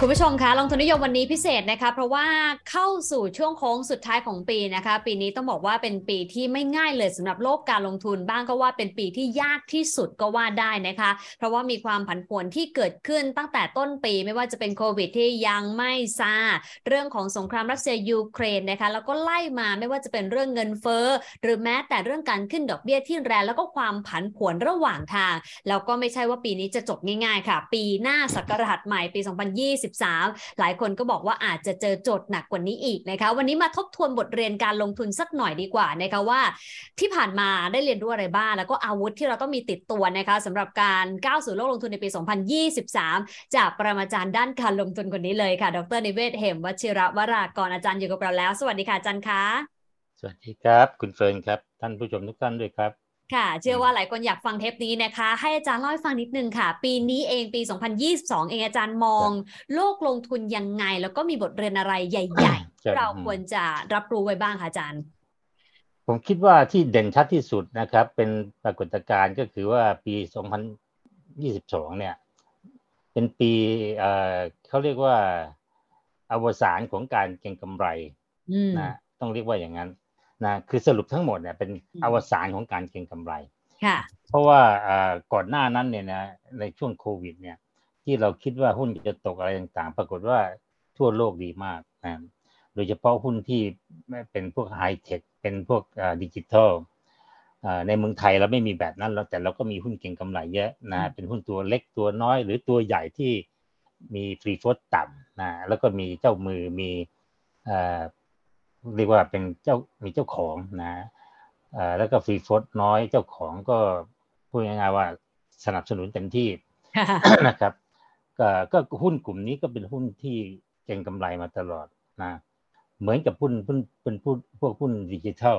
คุณผู้ชมคะลงทุนนิยมวันนี้พิเศษนะคะ เพราะว่าเข้าสู่ช่วงโค้งสุดท้ายของปีนะคะ ปีนี้ต้องบอกว่าเป็นปีที่ไม่ง่ายเลยสำหรับโลกการลงทุนบ้างก็ว่าเป็นปีที่ยากที่สุดก็ว่าได้นะคะ เพราะว่ามีความผันผวนที่เกิดขึ้นตั้งแต่ต้นปีไม่ว่าจะเป็นโควิดที่ยังไม่ซาเรื่องของสงครามรัสเซียยูเครนนะคะ แล้วก็ไล่มาไม่ว่าจะเป็นเรื่องเงินเฟ้อหรือแม้แต่เรื่องการขึ้นดอกเบี้ยที่แรงแล้วก็ความผันผวนระหว่างทางแล้วก็ไม่ใช่ว่าปีนี้จะจบง่ายๆ ค่ะ ปีหน้าศักราชใหม่ปี 2020 2023หลายคนก็บอกว่าอาจจะเจอโจทย์หนักกว่านี้อีกนะคะวันนี้มาทบทวนบทเรียนการลงทุนสักหน่อยดีกว่านะคะว่า ที่ผ่านมาได้เรียนรู้อะไรบ้าง แล้วก็อาวุธที่เราต้องมีติดตัวนะคะสำหรับการก้าวสู่โลกลงทุนในปี 2023 จากปรมาจารย์ด้านการลงทุนคนนี้เลยค่ะ ดรนิเวศเหมวชิระวรากรอาจารย์อยู่กับเราแล้ว สวัสดีค่ะอาจารย์คะสวัสดีครับ คุณเฟิร์นครับ ท่านผู้ชมทุกท่านด้วยครับ ค่ะ เชื่อว่าหลายคนอยากฟังเทปนี้นะคะ ให้อาจารย์เล่าให้ฟังนิดนึงค่ะ ปีนี้เองปี 2022 เองอาจารย์มอง โลกลงทุนยังไง แล้วก็มีบทเรียนอะไรใหญ่ๆที่เราควรจะรับรู้ไว้บ้างคะอาจารย์ ผมคิดว่าที่เด่นชัดที่สุดนะครับ เป็นปรากฏการณ์ก็คือว่าปี 2022 เนี่ย เป็นปีเขาเรียกว่าอวสานของการเก็งกำไรนะต้องเรียกว่าอย่างนั้น นะคือสรุปทั้งหมดเนี่ยเป็นอวสานของการเก็งกำไรค่ะเพราะว่าก่อนหน้านั้นเนี่ยนะในช่วงโควิด เนี่ย ที่เราคิดว่าหุ้นจะตกอะไรต่างๆ ปรากฏว่าทั่วโลกดีมากนะโดยเฉพาะหุ้นที่เป็นพวกไฮเทคเป็นพวกดิจิทัลในเมืองไทยเราไม่มีแบบนั้นเราแต่เราก็มีหุ้นเก่งกำไรเยอะนะเป็นหุ้นตัวเล็กตัวน้อย หรือตัวใหญ่ที่มี free float ต่ำนะแล้วก็มีเจ้ามือมี เรียกว่าเป็นเจ้ามีเจ้าของนะแล้วก็ free float น้อยเจ้าของก็พูดง่ายๆว่าสนับสนุนเต็มที่นะครับก็ก็หุ้นกลุ่มนี้ก็เป็นหุ้นที่เก่งกำไรมาตลอดนะเหมือนกับหุ้นหุ้นเป็นพวกพวกหุ้นดิจิทัล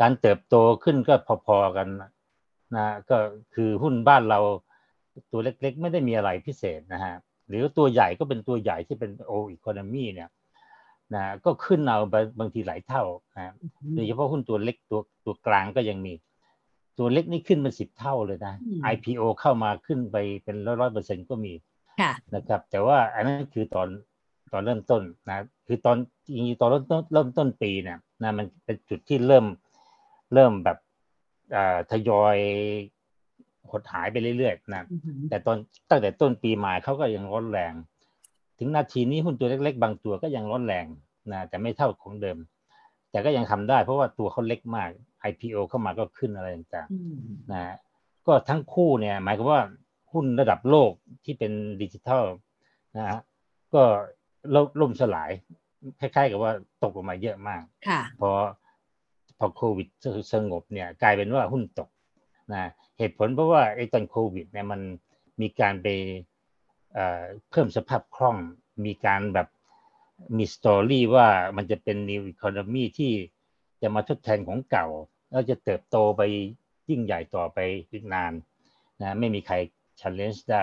การเติบโตขึ้นก็พอๆกันนะก็คือหุ้นบ้านเราตัวเล็กๆ ไม่ได้มีอะไรพิเศษนะฮะหรือตัวใหญ่ก็เป็นตัวใหญ่ที่เป็นโออีโคโนมีเนี่ย นะก็ขึ้นเอาบางทีหลายเท่านะโดยเฉพาะหุ้นตัวเล็กตัวตัวกลางก็ยังมี ตัวเล็กนี่ขึ้นเป็นสิบเท่าเลยนะ IPO เข้ามาขึ้นไปเป็นร้อยร้อยเปอร์เซ็นก็มีนะครับ แต่ว่าอันนั้นคือตอนตอนเริ่มต้นนะ คือตอนจริงๆตอนเริ่มต้นเริ่มต้นปีเนี่ยนะมันเป็นจุดที่เริ่มเริ่มแบบทยอยหดหายไปเรื่อยๆนะแต่ตอนตั้งแต่ต้นปีมาเขาก็ยังร้อนแรง ถึงนาทีนี้หุ้นตัวเล็ก ๆ บางตัวก็ยังร้อนแรงนะแต่ไม่เท่าของเดิม แต่ก็ยังทำได้ เพราะว่าตัวเขาเล็กมาก IPO เข้ามาก็ขึ้นอะไรต่างๆนะก็ทั้งคู่เนี่ย หมายความว่าหุ้นระดับโลกที่เป็นดิจิทัลนะฮะก็ล่มสลายคล้ายๆ กับว่าตกลงมาเยอะมากพอพอโควิดสงบเนี่ย กลายเป็นว่าหุ้นตกนะเหตุผลเพราะว่าไอ้ตอนโควิดเนี่ยมันมีการไป เพิ่มสภาพคล่องมีการแบบมีสตอรี่ว่ามันจะเป็น new economy ที่จะมาทดแทนของเก่า แล้วจะเติบโตไปยิ่งใหญ่ต่อไปอีกนานนะไม่มีใคร challenge ได้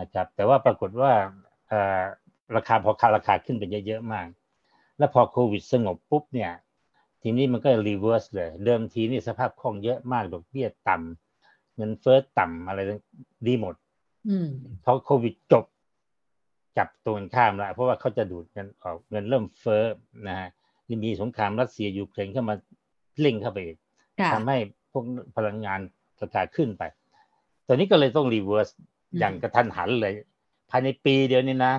นะครับแต่ว่าปรากฏว่าราคาพอคาราคาขึ้นไปเยอะๆมาก แล้วพอโควิดสงบปุ๊บเนี่ย ทีนี้มันก็ reverse เลย เดิมทีนี่สภาพคล่องเยอะมากดอกเบี้ยต่ำเงินเฟ้อต่ำอะไรดีหมด พอโควิดจบกลับตรงข้ามแล้วเพราะว่าเขาจะดูดเงินออกเงินเริ่มเฟ้อนะฮะมีสงครามรัสเซียยูเครนเข้ามาเร่งเข้าไปอีกทำให้พวกพลังงานราคาขึ้นไป ตอนนี้ก็เลยต้อง reverse อย่างกระทันหันเลย ภายในปีเดียวนี้นะ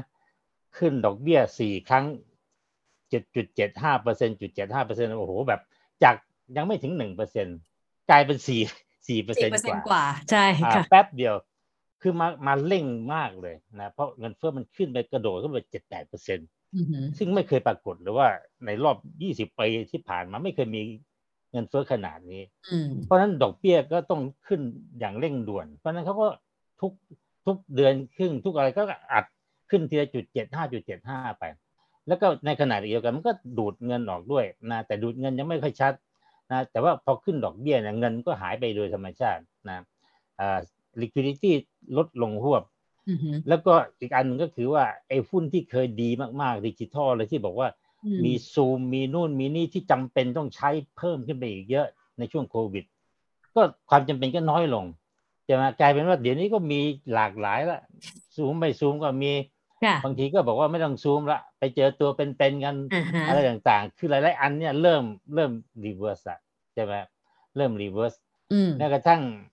ขึ้นดอกเบี้ยสี่ครั้งเจ็ดจุดเจ็ดห้าเปอร์เซ็นจุดเจ็ดห้าเปอร์เซ็นโอ้โหแบบ จากยังไม่ถึงหนึ่งเปอร์เซ็นกลายเป็นสี่สี่เปอร์เซ็นกว่า ใช่ค่ะแป๊บเดียว คือมามาเร่งมากเลยนะเพราะเงินเฟ้อมันขึ้นไปกระโดดขึ้นไปเจ็ดแปดเปอร์เซ็นต์ซึ่งไม่เคยปรากฏหรือว่าในรอบยี่สิบปีที่ผ่านมาไม่เคยมีเงินเฟ้อขนาดนี้ เพราะฉะนั้นดอกเบี้ยก็ต้องขึ้นอย่างเร่งด่วน เพราะฉะนั้นเขาก็ทุกทุกเดือนครึ่งทุกอะไรก็อัดขึ้นทีละจุดเจ็ดห้าจุดเจ็ดห้าไป แล้วก็ในขณะเดียวกันมันก็ดูดเงินออกด้วยนะแต่ดูดเงินยังไม่ค่อยชัดนะแต่ว่าพอขึ้นดอกเบี้ยเนี่ยเงินก็หายไปโดยธรรมชาตินะ liquidity ลดลงหวบ แล้วก็อีกอันนึงก็คือว่าไอ้หุ้นที่เคยดีมากๆดิจิทัลเลยที่บอกว่าอืมมีซูมมีนู่นมีนี่ที่จำเป็นต้องใช้เพิ่มขึ้นไปอีกเยอะในช่วงโควิด ก็ความจำเป็นก็น้อยลงจะมากลายเป็นว่าเดี๋ยวนี้ก็มีหลากหลายละซูมไม่ซูมก็มีค่ะบางทีก็บอกว่าไม่ต้องซูมละไปเจอตัวเป็นๆกันอ่าฮะอะไรต่างๆ คือหลายๆอันเนี่ยเริ่มเริ่ม reverse อะใช่ไหมเริ่ม reverseอืมแม้กระทั่งไ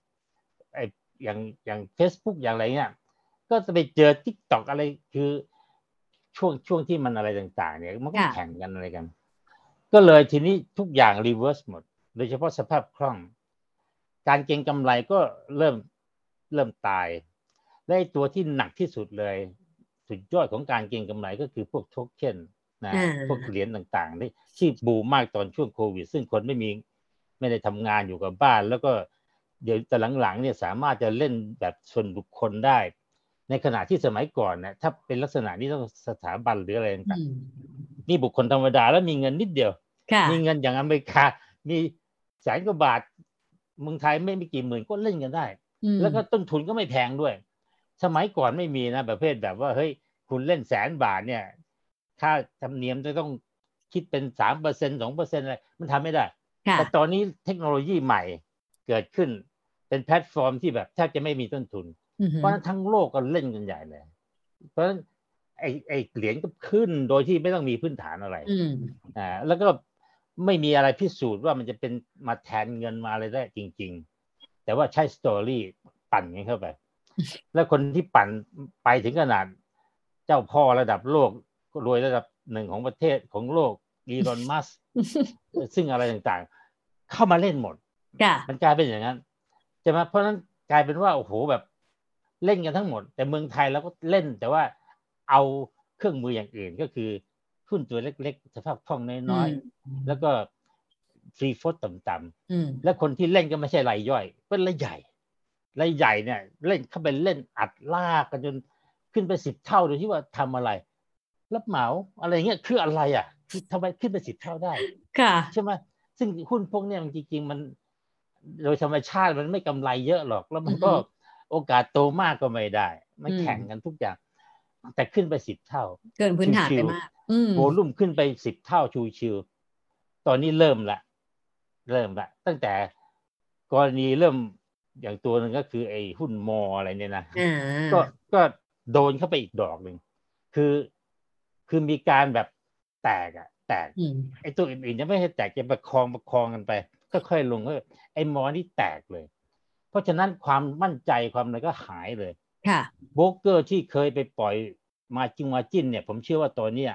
ออย่างอย่าง Facebook อย่างไรเนี่ยก็จะไปเจอ t ิ k t o k อะไรคือช่วงช่วงที่มันอะไรต่างๆ เนี่ยมันก็ค่ะแข่งกันอะไรกัน ก็เลยทีนี้ทุกอย่างรีเวิร์สหมด โดยเฉพาะสภาพคล่อง การเก็งกำไรก็เริ่มเริ่มตาย และไอ้ตัวที่หนักที่สุดเลย สุดยอดของการเก็งกำไรก็คือพวกโทเค็นนะอ่าพวกเหรียญต่างๆที่ที่บูมมากตอนช่วงโควิด ซึ่งคนไม่มีไม่ได้ทำงานอยู่กับบ้าน แล้วก็ เดี๋ยวแต่หลังๆเนี่ยสามารถจะเล่นแบบส่วนบุคคลได้ ในขณะที่สมัยก่อนเนี่ยถ้าเป็นลักษณะนี้ต้องสถาบันหรืออะไรอืต่างมๆนี่บุคคลธรรมดาแล้วมีเงินนิดเดียวค่ะมีเงินอย่างอเมริกา มีแสนกว่าบาทเมืองไทยไม่มีกี่หมื่นก็เล่นกันได้อืมแล้วก็ต้นทุนก็ไม่แพงด้วย สมัยก่อนไม่มีนะประเภทแบบว่าเฮ้ยคุณเล่นแสนบาทเนี่ย ค่าธรรมเนียมจะต้องคิดเป็นสามเปอร์เซ็นสองเปอร์เซ็นอะไรมันทำไม่ได้ค่ะแต่ตอนนี้เทคโนโลยีใหม่เกิดขึ้น เป็นแพลตฟอร์มที่แบบแทบจะไม่มีต้นทุนอืมเพราะฉะนั้นทั้งโลกก็เล่นกันใหญ่เลย เพราะฉะนั้นไอ้ไอ้เหรียญก็ขึ้นโดยที่ไม่ต้องมีพื้นฐานอะไรอืมอ่าแล้วก็ไม่มีอะไรพิสูจน์ว่ามันจะเป็นมาแทนเงินมาอะไรได้จริง ๆ แต่ว่าใช้สตอรี่ปั่นกันเข้าไป แล้วคนที่ปั่นไปถึงขนาด เจ้าพ่อระดับโลกรวยระดับหนึ่งของประเทศของโลกอีลอนมัสซึ่งอะไรต่างๆ เข้ามาเล่นหมดค่ะมันกลายเป็นอย่างนั้น ใช่ไหมเพราะฉะนั้นกลายเป็นว่าโอ้โหแบบเล่นกันทั้งหมด แต่เมืองไทยเราก็เล่นแต่ว่าเอาเครื่องมืออย่างอื่นก็คือหุ้นตัวเล็กๆสภาพคล่องน้อยๆแล้วก็ฟรีโฟตต่ำๆอืมและคนที่เล่นก็ไม่ใช่รายย่อย เป็นรายใหญ่รายใหญ่เนี่ย เล่นเข้าไปเล่นอัดลากกันจนขึ้นไปสิบเท่าโดยที่ว่าทำอะไร รับเหมาอะไรเงี้ยคืออะไรอะคือทำไมขึ้นไปสิบเท่าได้ ค่ะ ใช่ไหมซึ่งหุ้นพวกเนี้ยมันจริงๆมัน โดยธรรมชาติมันไม่กำไรเยอะหรอก แล้วมันก็อือฮึโอกาสโตมากก็ไม่ได้ มันอืมแข่งกันทุกอย่าง แต่ขึ้นไปสิบเท่า เกินพื้นฐานชิไปวๆมากอืมโวลุ่มขึ้นไปสิบเท่าชูชิวตอนนี้เริ่มละ เริ่มละ ตั้งแต่กรณีเริ่มอย่างตัวหนึ่งก็คือไอ้หุ้นมออะไรเนี่ยนะอ่าก็ก็โดนเข้าไปอีกดอกหนึ่งคือคือมีการแบบแตกอะแตกอืมไอ้ตัวอื่นๆยังไม่ให้แตกจะประคองประคองกันไป ค่อยๆลงก็ไอ้มอนี่แตกเลย เพราะฉะนั้นความมั่นใจความอะไรก็หายเลยค่ะโบรกเกอร์ที่เคยไปปล่อยมาจิงมาจิ้นเนี่ย ผมเชื่อว่าตัวเนี้ย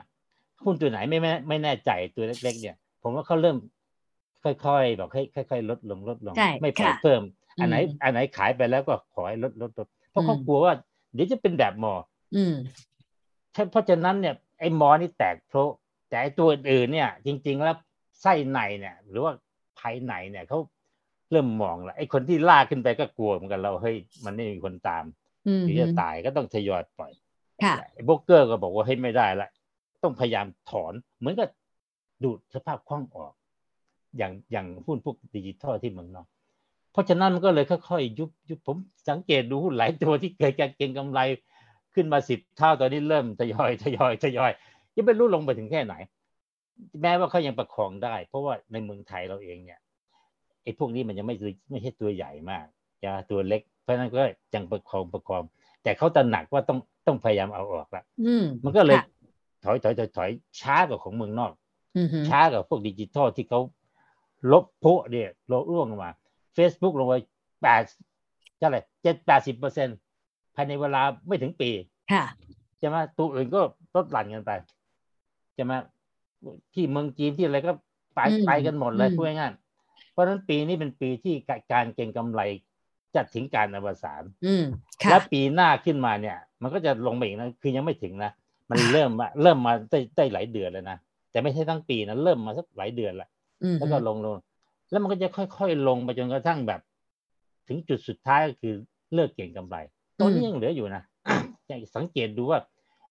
หุ้นตัวไหนไม่ไม่ไม่แน่ใจตัวเล็ก ๆ เนี่ย ผมว่าเขาเริ่ม ค่อยๆบอกให้ค่อยๆลดลงลดลงใช่ไม่ปล่อยค่ะเพิ่ม อันไหนอืมอันไหนขายไปแล้วก็ขอให้ลดลดลดเพราะเขาอืมกลัวว่า เดี๋ยวจะเป็นแบบมออืมใช่เพราะฉะนั้นเนี่ยไอ้มอนี่แตกโพะแต่ไอ้ตัวอื่นๆเนี่ย จริง ๆ แล้วไส้ในเนี่ย หรือว่าภายในเนี่ยเขาเริ่มมองแล้วไอ้คนที่ลากขึ้นไปก็กลัวเหมือนกันเราเฮ้ยมันไม่มีคนตามอืมหรือจะตายก็ต้องทยอยปล่อยค่ะไอ้โบรกเกอร์ก็บอกว่าเฮ้ยไม่ได้ละต้องพยายามถอนเหมือนกับดูดสภาพคล่องออก อย่างอย่างหุ้นพวกดิจิทัลที่เมืองนอกเพราะฉะนั้นมันก็เลยค่อยๆยุบยุบผมสังเกตดูหุ้นหลายตัวที่เคยเก็งกำไรขึ้นมาสิบเท่าตอนนี้เริ่มทยอยทยอยทยอยยังไม่รู้ลงไปถึงแค่ไหน แม้ว่าเขายังประคองได้ เพราะว่าในเมืองไทยเราเองเนี่ยไอ้พวกนี้มันยังไม่ไม่ใช่ตัวใหญ่มากจะตัวเล็ก เพราะฉะนั้นก็ยังประคองประคอง แต่เขาตระหนักว่าต้องต้องพยายามเอาออกละอืมมันก็เลยค่ะถอยถอยถอยถอยช้ากว่าของเมืองนอกอืมช้ากว่าพวกดิจิทัลที่เขาลบโพะเนี่ยลบร่วงลงมา Facebook ลงไปแปดเท่าไหร่เจ็ดแปดสิบเปอร์เซ็นภายในเวลาไม่ถึงปี ค่ะใช่ไหมตัวอื่นก็ลดหลั่นกันไปใช่ไหม ที่เมืองจีนที่อะไรก็ไปอืมไปกันหมดเลยอืมพูดง่ายๆเพราะฉะนั้นปีนี้เป็นปีที่การเก็งกำไรจะถึงการอวสานอืมค่ะและปีหน้าขึ้นมาเนี่ย มันก็จะลงไปอีกนะคือยังไม่ถึงนะมันเริ่มมาเริ่มมาได้ได้หลายเดือนแล้วนะแต่ไม่ใช่ทั้งปีนะเริ่มมาสักหลายเดือนแล้วอืมแล้วก็ลงลง แล้วมันก็จะค่อยๆลงไปจนกระทั่งแบบ ถึงจุดสุดท้ายก็คือเลิกเก็งกำไรตัวนี้ยังเหลืออยู่นะสังเกตดูว่า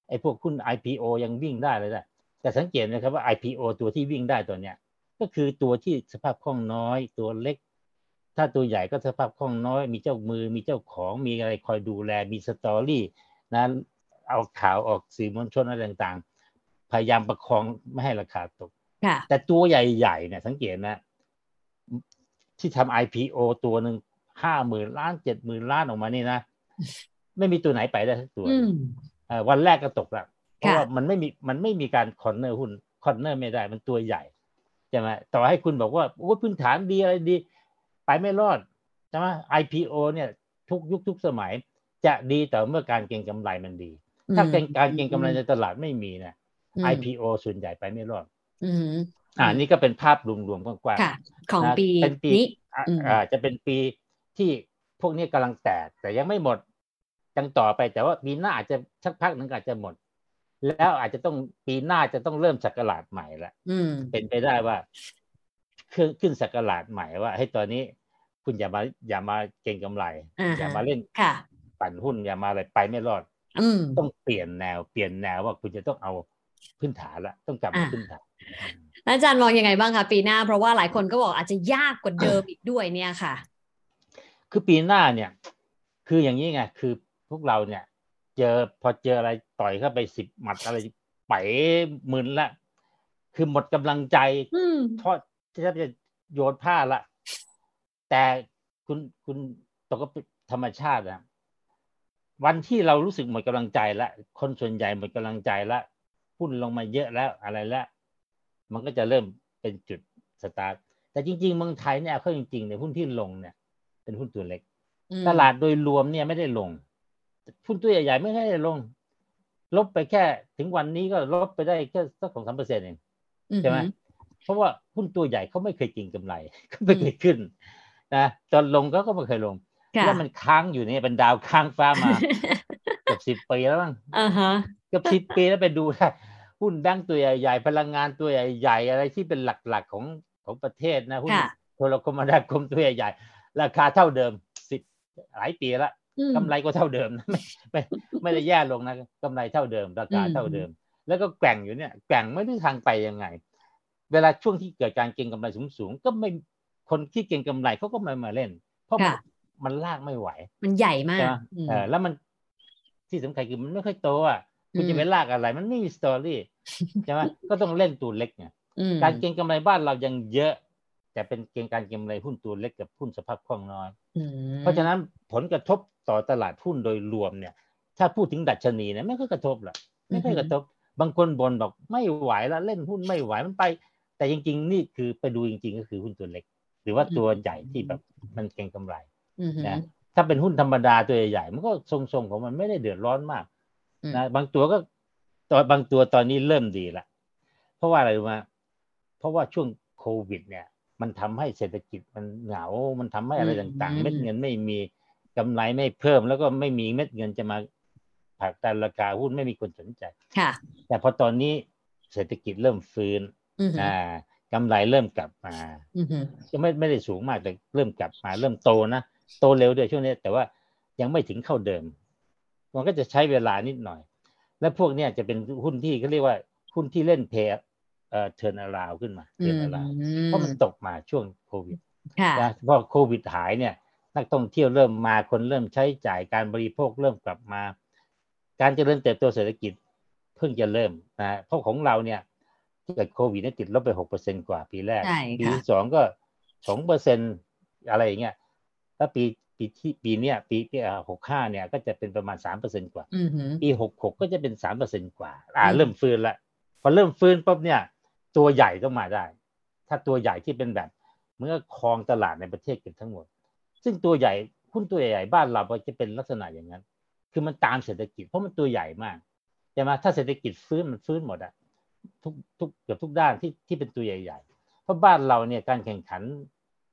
ไอ้พวกหุ้น IPO ยังวิ่งได้เลยนะ แต่สังเกตนะครับว่า IPO ตัวที่วิ่งได้ตัวเนี้ยก็คือตัวที่สภาพคล่องน้อย ตัวเล็ก ถ้าตัวใหญ่ก็สภาพคล่องน้อย มีเจ้ามือมีเจ้าของมีอะไรคอยดูแลมีสตอรี่นะเอาข่าวออกสื่อมวลชนอะไรต่างพยายามประคองไม่ให้ราคาตกค่ะแต่ตัวใหญ่ๆเนี่ยสังเกตนะ ที่ทำ IPO ตัวหนึ่งห้าหมื่นล้านเจ็ดหมื่นล้านออกมานี่นะ ไม่มีตัวไหนไปได้ทั้งตัวอืมเอ่อวันแรกก็ตกละ เพราะค่ะว่ามันไม่มีมันไม่มีการ corner หุ้น corner ไม่ได้มันตัวใหญ่ใช่ไหมต่อให้คุณบอกว่าโอ้พื้นฐานดีอะไรดี ไปไม่รอดใช่ไหม IPO เนี่ยทุกยุคทุกสมัยจะดีแต่เมื่อการเก็งกำไรมันดี ถ้าเก็งการเก็งกำไรในตลาดไม่มีนะอืม IPO ส่วนใหญ่ไปไม่รอดอืมอ่านี่ก็เป็นภาพรวมๆกว้างค่ะของนะปีเป็นปีนี้อะอืมอ่าจะเป็นปีที่พวกนี้กำลังแตกแต่ยังไม่หมดยังต่อไปแต่ว่าปีหน้าอาจจะสักพักหนึ่งอาจจะหมด แล้วอาจจะต้องปีหน้าจะต้องเริ่มสักราชใหม่ละอืมเป็นไปได้ว่าขึ้นขึ้นสักราชใหม่ว่าให้ยตอนนี้คุณอย่ามาอย่ามาเก็งกำไรอ่าฮะอย่ามาเล่นค่ะปั่นหุ้นอย่ามาอะไรไปไม่รอดอืมต้องเปลี่ยนแนว เปลี่ยนแนวว่าคุณจะต้องเอาพื้นฐานละต้องกลับมาอ่าพื้นฐานแล้วอาจารย์มองยังไงบ้างคะปีหน้า เพราะว่าหลายคนก็บอกอาจจะยากกว่าเดิมอีกด้วยเนี่ยค่ะ คือปีหน้าเนี่ย คืออย่างนี้ไงคือพวกเราเนี่ย เจอ พอเจออะไรต่อยเข้าไปสิบหมัดอะไรไปมึนละคือหมดกำลังใจอืมทอดแทบจะโยนผ้าละ แต่คุณคุณตกเป็นธรรมชาตินะวันที่เรารู้สึกหมดกำลังใจละคนส่วนใหญ่หมดกำลังใจละหุ้นลงมาเยอะแล้วอะไรแล้วมันก็จะเริ่มเป็นจุดสตาร์ทแต่จริง ๆ เมืองไทยเนี่ยเขาจริงๆเนี่ยหุ้นที่ลงเนี่ย เป็นหุ้นตัวเล็กอืมตลาดโดยรวมเนี่ยไม่ได้ลง หุ้นตัวใหญ่ๆไม่ได้ลง ลบไปแค่ถึงวันนี้ก็ลบไปได้แค่สักสองสามเปอร์เซ็นต์เองใช่ไหมเพราะว่าหุ้นตัวใหญ่เขาไม่เคยเก็งกำไรก็ไม่เคยขึ้นนะตอนลงก็ก็ไม่เคยลงค่ะแล้วมันค้างอยู่เนี่ยเป็นดาวค้างฟ้ามาเกือบสิบปีแล้วมั้งอ่าฮะเกือบสิบปีแล้วไปดูได้หุ้นแบงก์ตัวใหญ่ๆพลังงานตัวใหญ่ๆอะไรที่เป็นหลักๆของของประเทศนะหุ้นค่ะโทรคมนาคมตัวใหญ่ๆราคาเท่าเดิมสิบหลายปีละอืม กำไรก็เท่าเดิมนะไม่ไม่ไม่ได้แย่ลงนะกำไรเท่าเดิมราคาอืมเท่าเดิม แล้วก็แกว่งอยู่เนี่ยแกว่งไม่รู้ทางไปยังไง เวลาช่วงที่เกิดการเก็งกำไรสูงๆก็ไม่คนที่เก็งกำไรเขาก็ไม่มาเล่น เพราะมันค่ะมันลากไม่ไหว มันใหญ่มากใช่ไหมอืมเออแล้วมันที่สำคัญคือมันไม่ค่อยโตอะคุณอืมจะไปลากอะไร มันไม่มีสตอรี่ใช่ไหมก็ต้องเล่นตัวเล็กไงอืมการเก็งกำไรบ้านเรายังเยอะ แต่เป็นเก็งการเก็งกำไรหุ้นตัวเล็กกับหุ้นสภาพคล่องน้อยอืมเพราะฉะนั้นผลกระทบต่อตลาดหุ้นโดยรวมเนี่ย ถ้าพูดถึงดัชนีเนี่ยไม่ค่อยกระทบหรอกไม่ค่อยกระทบ บางคนบ่นบอกไม่ไหวแล้วเล่นหุ้นไม่ไหวมันไป แต่จริง ๆ นี่คือไปดูจริง ๆ ก็คือหุ้นตัวเล็ก หรือว่าตัวใหญ่ที่แบบมันเก็งกำไรอืมนะถ้าเป็นหุ้นธรรมดาตัวใหญ่ๆมันก็ทรงๆของมันไม่ได้เดือดร้อนมากอืมนะบางตัวก็ตอนบางตัวตอนนี้เริ่มดีละเพราะว่าอะไรรู้ไหมเพราะว่าช่วงโควิด เนี่ย มันทำให้เศรษฐกิจมันเหงา มันทำให้อะไรต่างๆ เม็ดเงินไม่มีกำไรไม่เพิ่ม แล้วก็ไม่มีเม็ดเงินจะมาผลักดันราคาหุ้นไม่มีคนสนใจค่ะ แต่พอตอนนี้เศรษฐกิจเริ่มฟื้นอืมอ่ากำไรเริ่มกลับมาอืมก็ไม่ไม่ได้สูงมากแต่เริ่มกลับมา เริ่มโตนะโตเร็วด้วยช่วงนี้ แต่ว่ายังไม่ถึงเข้าเดิม มันก็จะใช้เวลานิดหน่อย และพวกเนี้ยจะเป็นหุ้นที่เขาเรียกว่าหุ้นที่เล่นเพย์ เอ่อเทิร์นอราวขึ้นมาอืเทิร์นมอราวเพราะมันตกมาช่วงโควิดค่ะนะพอโควิดหายเนี่ย นักท่องเที่ยวเริ่มมาคนเริ่มใช้จ่ายการบริโภคเริ่มกลับมา การเจริญเติบโตเศรษฐกิจเพิ่งจะเริ่มนะเพราะของเราเนี่ยเกิดโควิดเนี่ยติดลบไปหกเปอร์เซ็นกว่าปีแรกใช่ปีค่ะที่สองก็สองเปอร์เซ็นอะไรอย่างเงี้ยแล้วปีปีที่ปีเนี้ยปีปีหกห้าเนี่ยก็จะเป็นประมาณสามเปอร์เซ็นกว่าอืมปีหกหกก็จะเป็นสามเปอร์เซ็นกว่า อ่าอืมเริ่มฟื้นละพอเริ่มฟื้นปุ๊บเนี่ย ตัวใหญ่ต้องมาได้ ถ้าตัวใหญ่ที่เป็นแบบเมื่อครองตลาดในประเทศกันทั้งหมด ซึ่งตัวใหญ่หุ้นตัวใหญ่ๆบ้านเราก็จะเป็นลักษณะอย่างนั้น คือมันตามเศรษฐกิจเพราะมันตัวใหญ่มากใช่ไหมถ้าเศรษฐกิจฟื้นมันฟื้นหมดอะทุกทุกเกือบทุกด้านที่ที่เป็นตัวใหญ่ ๆ เพราะบ้านเราเนี่ยการแข่งขัน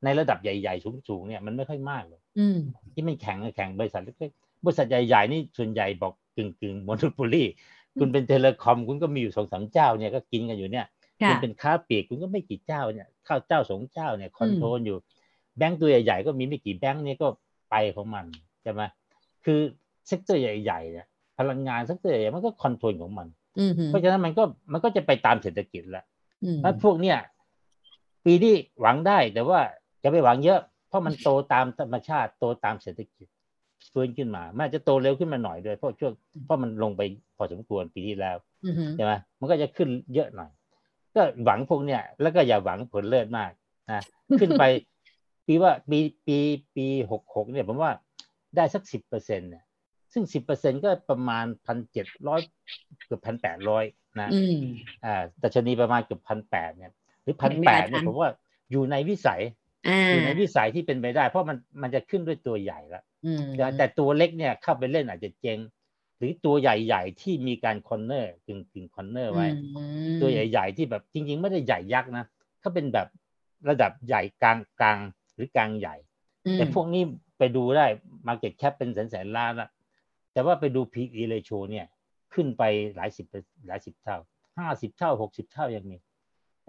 ในระดับใหญ่ๆสูงๆเนี่ยมันไม่ค่อยมากเลยอืมที่มันแข่งแข่งบริษัทเล็กๆบริษัทใหญ่ๆนี่ส่วนใหญ่บอกกึ่งกึ่งโมโนโพลีคุณเป็น telecom คุณก็มีอยู่สองสามเจ้าเนี่ยก็กินกันอยู่เนี่ย ค่ะคุณเป็นค้าปลีกคุณก็ไม่กี่เจ้าเนี่ยสามเจ้าสองเจ้าเนี่ย control อยู่แบงก์ตัวใหญ่ๆก็มีไม่กี่แบงก์เนี่ยก็ไปของมันใช่ไหมคือ sector ใหญ่ๆเนี่ยพลังงาน sector ใหญ่ๆมันก็ control ของมันอืมเพราะฉะนั้นมันก็มันก็จะไปตามเศรษฐกิจแหละอืมแล้วพวกเนี้ยปีนี้หวังได้แต่ว่าจะไปหวังเยอะ เพราะมันโตตามธรรมชาติโตตามเศรษฐกิจฟื้นขึ้นมามันจะโตเร็วขึ้นมาหน่อยด้วยเพราะช่วงเพราะมันลงไปพอสมควรปีที่แล้วใช่ไหมมันก็จะขึ้นเยอะหน่อย ก็หวังพวกเนี้ยแล้วก็อย่าหวังผลเลิศมากนะขึ้นไปปีว่าปีปีปีหกหกเนี่ยผมว่าได้สักสิบเปอร์เซ็นต์เนี่ยซึ่งสิบเปอร์เซ็นก็ประมาณพันเจ็ดร้อยเกือบพันแปดร้อยนะอ่าแต่ชนีประมาณเกือบพันแปดเนี่ย หรือพันแปดเนี่ยผมว่าอยู่ในวิสัยอยู่ในวิสัยที่เป็นไปได้ เพราะมันมันจะขึ้นด้วยตัวใหญ่ละแต่ตัวเล็กเนี่ยเข้าไปเล่นอาจจะเจ๊งห รือตัวใหญ่ๆที่มีการ corner กึ่งกึ่ง corner ไว้ ตัวใหญ่ ๆ ที่แบบจริง ๆ ไม่ได้ใหญ่ยักษ์นะเขาเป็นแบบระดับใหญ่กลางกลางหรือกลางใหญ่ แต่พวกนี้ไปดูได้ market cap เป็นแสนแสนล้านละแต่ว่าไปดู PE ratio เนี่ย ขึ้นไปหลายสิบหลายสิบเท่าห้าสิบเท่าหกสิบเท่ายังมี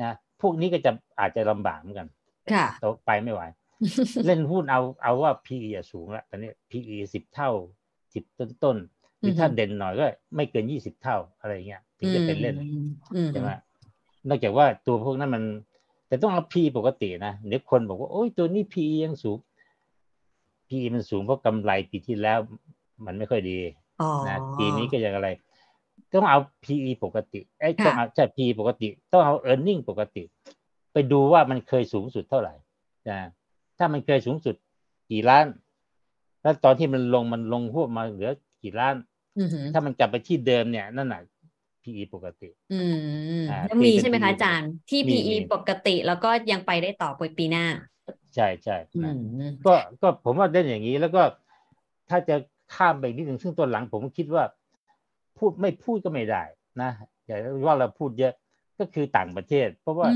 นะพวกนี้ก็จะอาจจะลำบากเหมือนกัน ค่ะโตไปไม่ไหว เล่นหุ้นเอาเอาว่า PE สูงแล้วตอนนี้ PE สิบเท่าสิบต้นต้น หรือถ้าเด่นหน่อยก็ไม่เกินยี่สิบเท่าอะไรเงี้ยถึงจะเป็นเล่นใช่ไหมนอกจากว่าตัวพวกนั้นมัน แต่ต้องเอา PE ปกตินะเดี๋ยวคนบอกว่าโอ้ยตัวนี้ PE ยังสูง PE มันสูงเพราะกำไรปีที่แล้ว มันไม่ค่อยดีนะปีนี้ก็ยังอะไร ต้องเอา PE ปกติไอ้ต้องเอาใช่ PE ปกติ ต้องเอา e a r n i n g ปกติ ไปดูว่ามันเคยสูงสุดเท่าไหร่นะถ้ามันเคยสูงสุดกี่ล้าน แล้วตอนที่มันลงมันลงพวกมาเหลือกี่ล้าน ถ้ามันกลับไปที่เดิมเนี่ยนั่นแหะ PE ปกติ อืมยังมีใช่ไหมคะอาจารย์ ที่ PE ปกติแล้วก็ยังไปได้ต่อไปปีหน้า ใช่ใช่ก็ก็ผมว่าเล่นอย่างนี้แล้วก็ถ้าจะข้ามไปนิดหนึ่งซึ่งตัวหลังผมคิดว่า พูดไม่พูดก็ไม่ได้นะอย่าว่าเราพูดเยอะก็คือต่างประเทศ เพราะว่า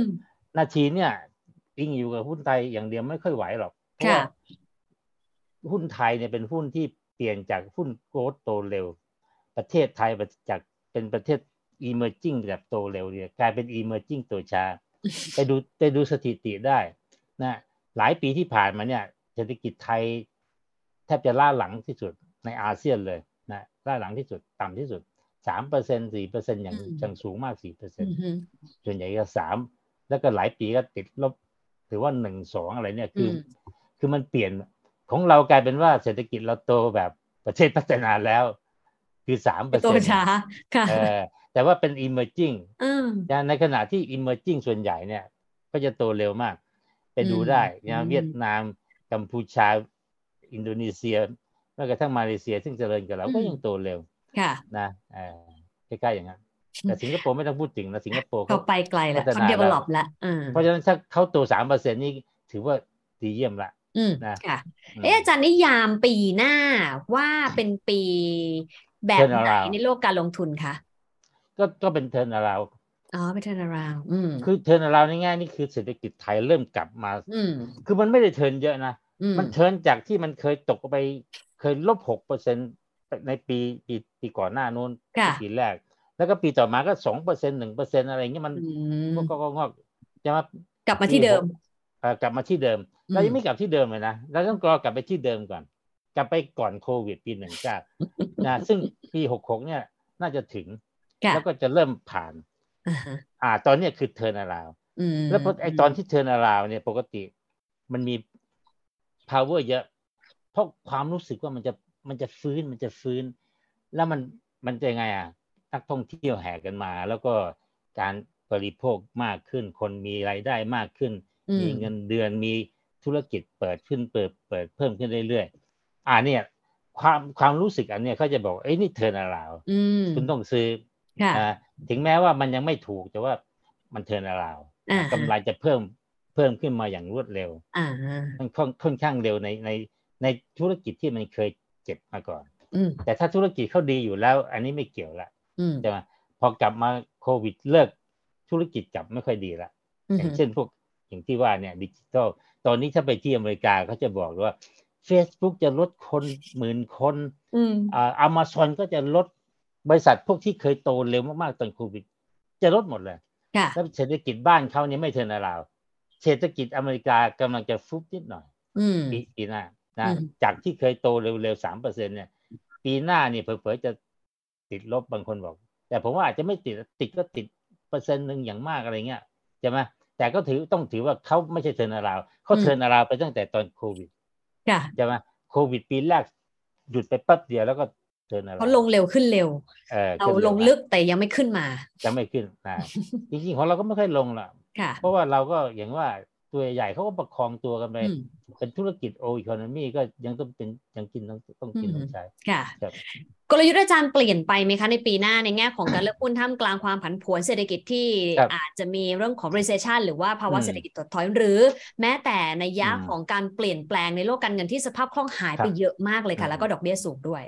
นาทีเนี่ยอิงอยู่กับหุ้นไทยอย่างเดียวไม่ค่อยไหวหรอกเพราะว่าหุ้นไทยเนี่ยเป็นหุ้นที่เปลี่ยนจากหุ้นโกลด์โตเร็ว ประเทศไทยจากเป็นประเทศ emerging แบบโตเร็วเนี่ยกลายเป็น emerging ตัวช้าไปดูไปดูสถิติได้นะหลายปีที่ผ่านมาเนี่ยเศรษฐกิจไทยแทบจะล่าหลังที่สุดในอาเซียนเลยนะล่าหลังที่สุดต่ำที่สุดสามเปอร์เซ็นสี่เปอร์เซ็นอย่างจังสูงมากสี่เปอร์เซ็นส่วนใหญ่ก็สามแล้วก็หลายปีก็ติดลบถือว่าหนึ่งสองอะไรเนี่ยคือ คือมันเปลี่ยนของเรากลายเป็นว่าเศรษฐกิจเราโตแบบประเทศพัฒนาแล้ว คือสามเปอร์เซ็นต์โตช้าค่ะแต่ว่าเป็น emerging ในขณะที่ emerging ส่วนใหญ่เนี่ย ก็จะโตเร็วมาก ไปดูได้นะเวียดนามกัมพูชา อินโดนีเซียแม้กระทั่งมาเลเซีย ซึ่งเจริญกว่าเราก็ยังโตเร็วค่ะนะใกล้ๆอย่างนั้นแต่สิงคโปร์ไม่ต้องพูดถึงนะสิงคโปร์เขาไปไกลแล้วเขา developed แล้วเพราะฉะนั้นถ้าเขาโตสามเปอร์เซ็นนี่ถือว่าดีเยี่ยมละนะค่ะเอ๊ะอาจารย์นิยามปีหน้าว่าเป็นปี แบบไหนในโลกการลงทุนคะก็ก็เป็นเทิร์นอาราวอ๋อเป็นเทิร์นอาราวคือเทิร์นอาราวในแง่นี่คือเศรษฐกิจไทยเริ่มกลับมาคือมันไม่ได้ turn เยอะนะมัน turn จากที่มันเคยตกไป เคยลบหกเปอร์เซ็นในปีปีปีก่อนหน้านู้นปีแรก แล้วก็ปีต่อมาก็สองเปอร์เซ็นหนึ่งเปอร์เซ็นอะไรเงี้ยมันก็ก็งอกจะมากลับมาที่เดิมกลับมาที่เดิมเรายังไม่กลับที่เดิมเลยนะเราต้องรอกลับไปที่เดิมก่อน กลับไปก่อนโควิดปีหนึ่งเก้านะซึ่งปีหกหกเนี่ย น่าจะถึง แล้วก็จะเริ่มผ่าน อ่า ตอนนี้คือ turnaround แล้วไอตอนที่ turnaround เนี่ยปกติมันมี power เยอะ เพราะความรู้สึกว่ามันจะมันจะฟื้นมันจะฟื้น แล้วมันมันจะไงอะนักท่องเที่ยวแห่กันมา แล้วก็การบริโภคมากขึ้น คนมีรายได้มากขึ้น มีเงินเดือนมีธุรกิจเปิดขึ้นเปิดเปิดเพิ่มขึ้นเรื่อยๆ อ่าเนี่ยความความรู้สึกอันเนี้ยเขาจะบอกเอ้ยนี่ turnaround คุณต้องซื้อถึงแม้ว่ามันยังไม่ถูกแต่ว่ามัน turnaround กำไรจะเพิ่มเพิ่มขึ้นมาอย่างรวดเร็วมันค่อนข้างเร็วในในในธุรกิจที่มันเคยเจ็บมาก่อนแต่ถ้าธุรกิจเขาดีอยู่แล้ว อันนี้ไม่เกี่ยวละใช่ไหมพอกลับมาโควิดเลิกธุรกิจกลับไม่ค่อยดีละอย่างเช่นพวกอย่างที่ว่าเนี่ยดิจิทัลตอนนี้ถ้าไปที่อเมริกาเขาจะบอกว่า Facebook จะลดคนหมื่นคนอ่าอเมซอนก็จะลดบริษัทพวกที่เคยโตเร็วมากๆตอนโควิด จะลดหมดเลยแล้วเศรษฐกิจบ้านเขาเนี่ยไม่เทินาราว เศรษฐกิจอเมริกากำลังจะฟุบนิดหน่อยปีปีหน้านะจากที่เคยโตเร็วๆสามเปอร์เซ็นเนี่ย ปีหน้าเนี่ยเผลอๆจะติดลบบางคนบอก แต่ผมว่าอาจจะไม่ติดติดก็ติดเปอร์เซ็นต์หนึ่งอย่างมากอะไรเงี้ยใช่ไหมแต่ก็ถือต้องถือว่าเขาไม่ใช่เทินอาราวเขาเทินอาราวไปตั้งแต่ตอนโควิด ใช่ไหมโควิดปีแรกหยุดไปแป๊บเดียวแล้วก็เดินอะไรเขาลงเร็วขึ้นเร็วเออเราขึ้นลงลึกแต่ยังไม่ขึ้นมา จะไม่ขึ้นนะจริงๆของเราก็ไม่ค่อยลงหรอกค่ะเพราะว่าเราก็อย่างว่า ตัวใหญ่เขาก็ประคองตัวกันไปอืมเป็นธุรกิจ old economy ก็ยังต้องเป็นยังกินต้องต้องกินอืมต้องใช้ค่ะครับกลยุทธ์อาจารย์เปลี่ยนไปไหมคะในปีหน้าในแง่ของการเลือกหุ้นท่ามกลางความผันผวนเศรษฐกิจที่ครับอาจจะมีเรื่องของ recession หรือว่าภาวะอืมเศรษฐกิจถดถอยหรือ แม้แต่นัยยะอืมของการเปลี่ยนแปลงในโลกการเงินที่สภาพคล่องหายครับไปเยอะมากเลยอืค่ะมแล้วก็ดอกเบี้ยสูงด้วย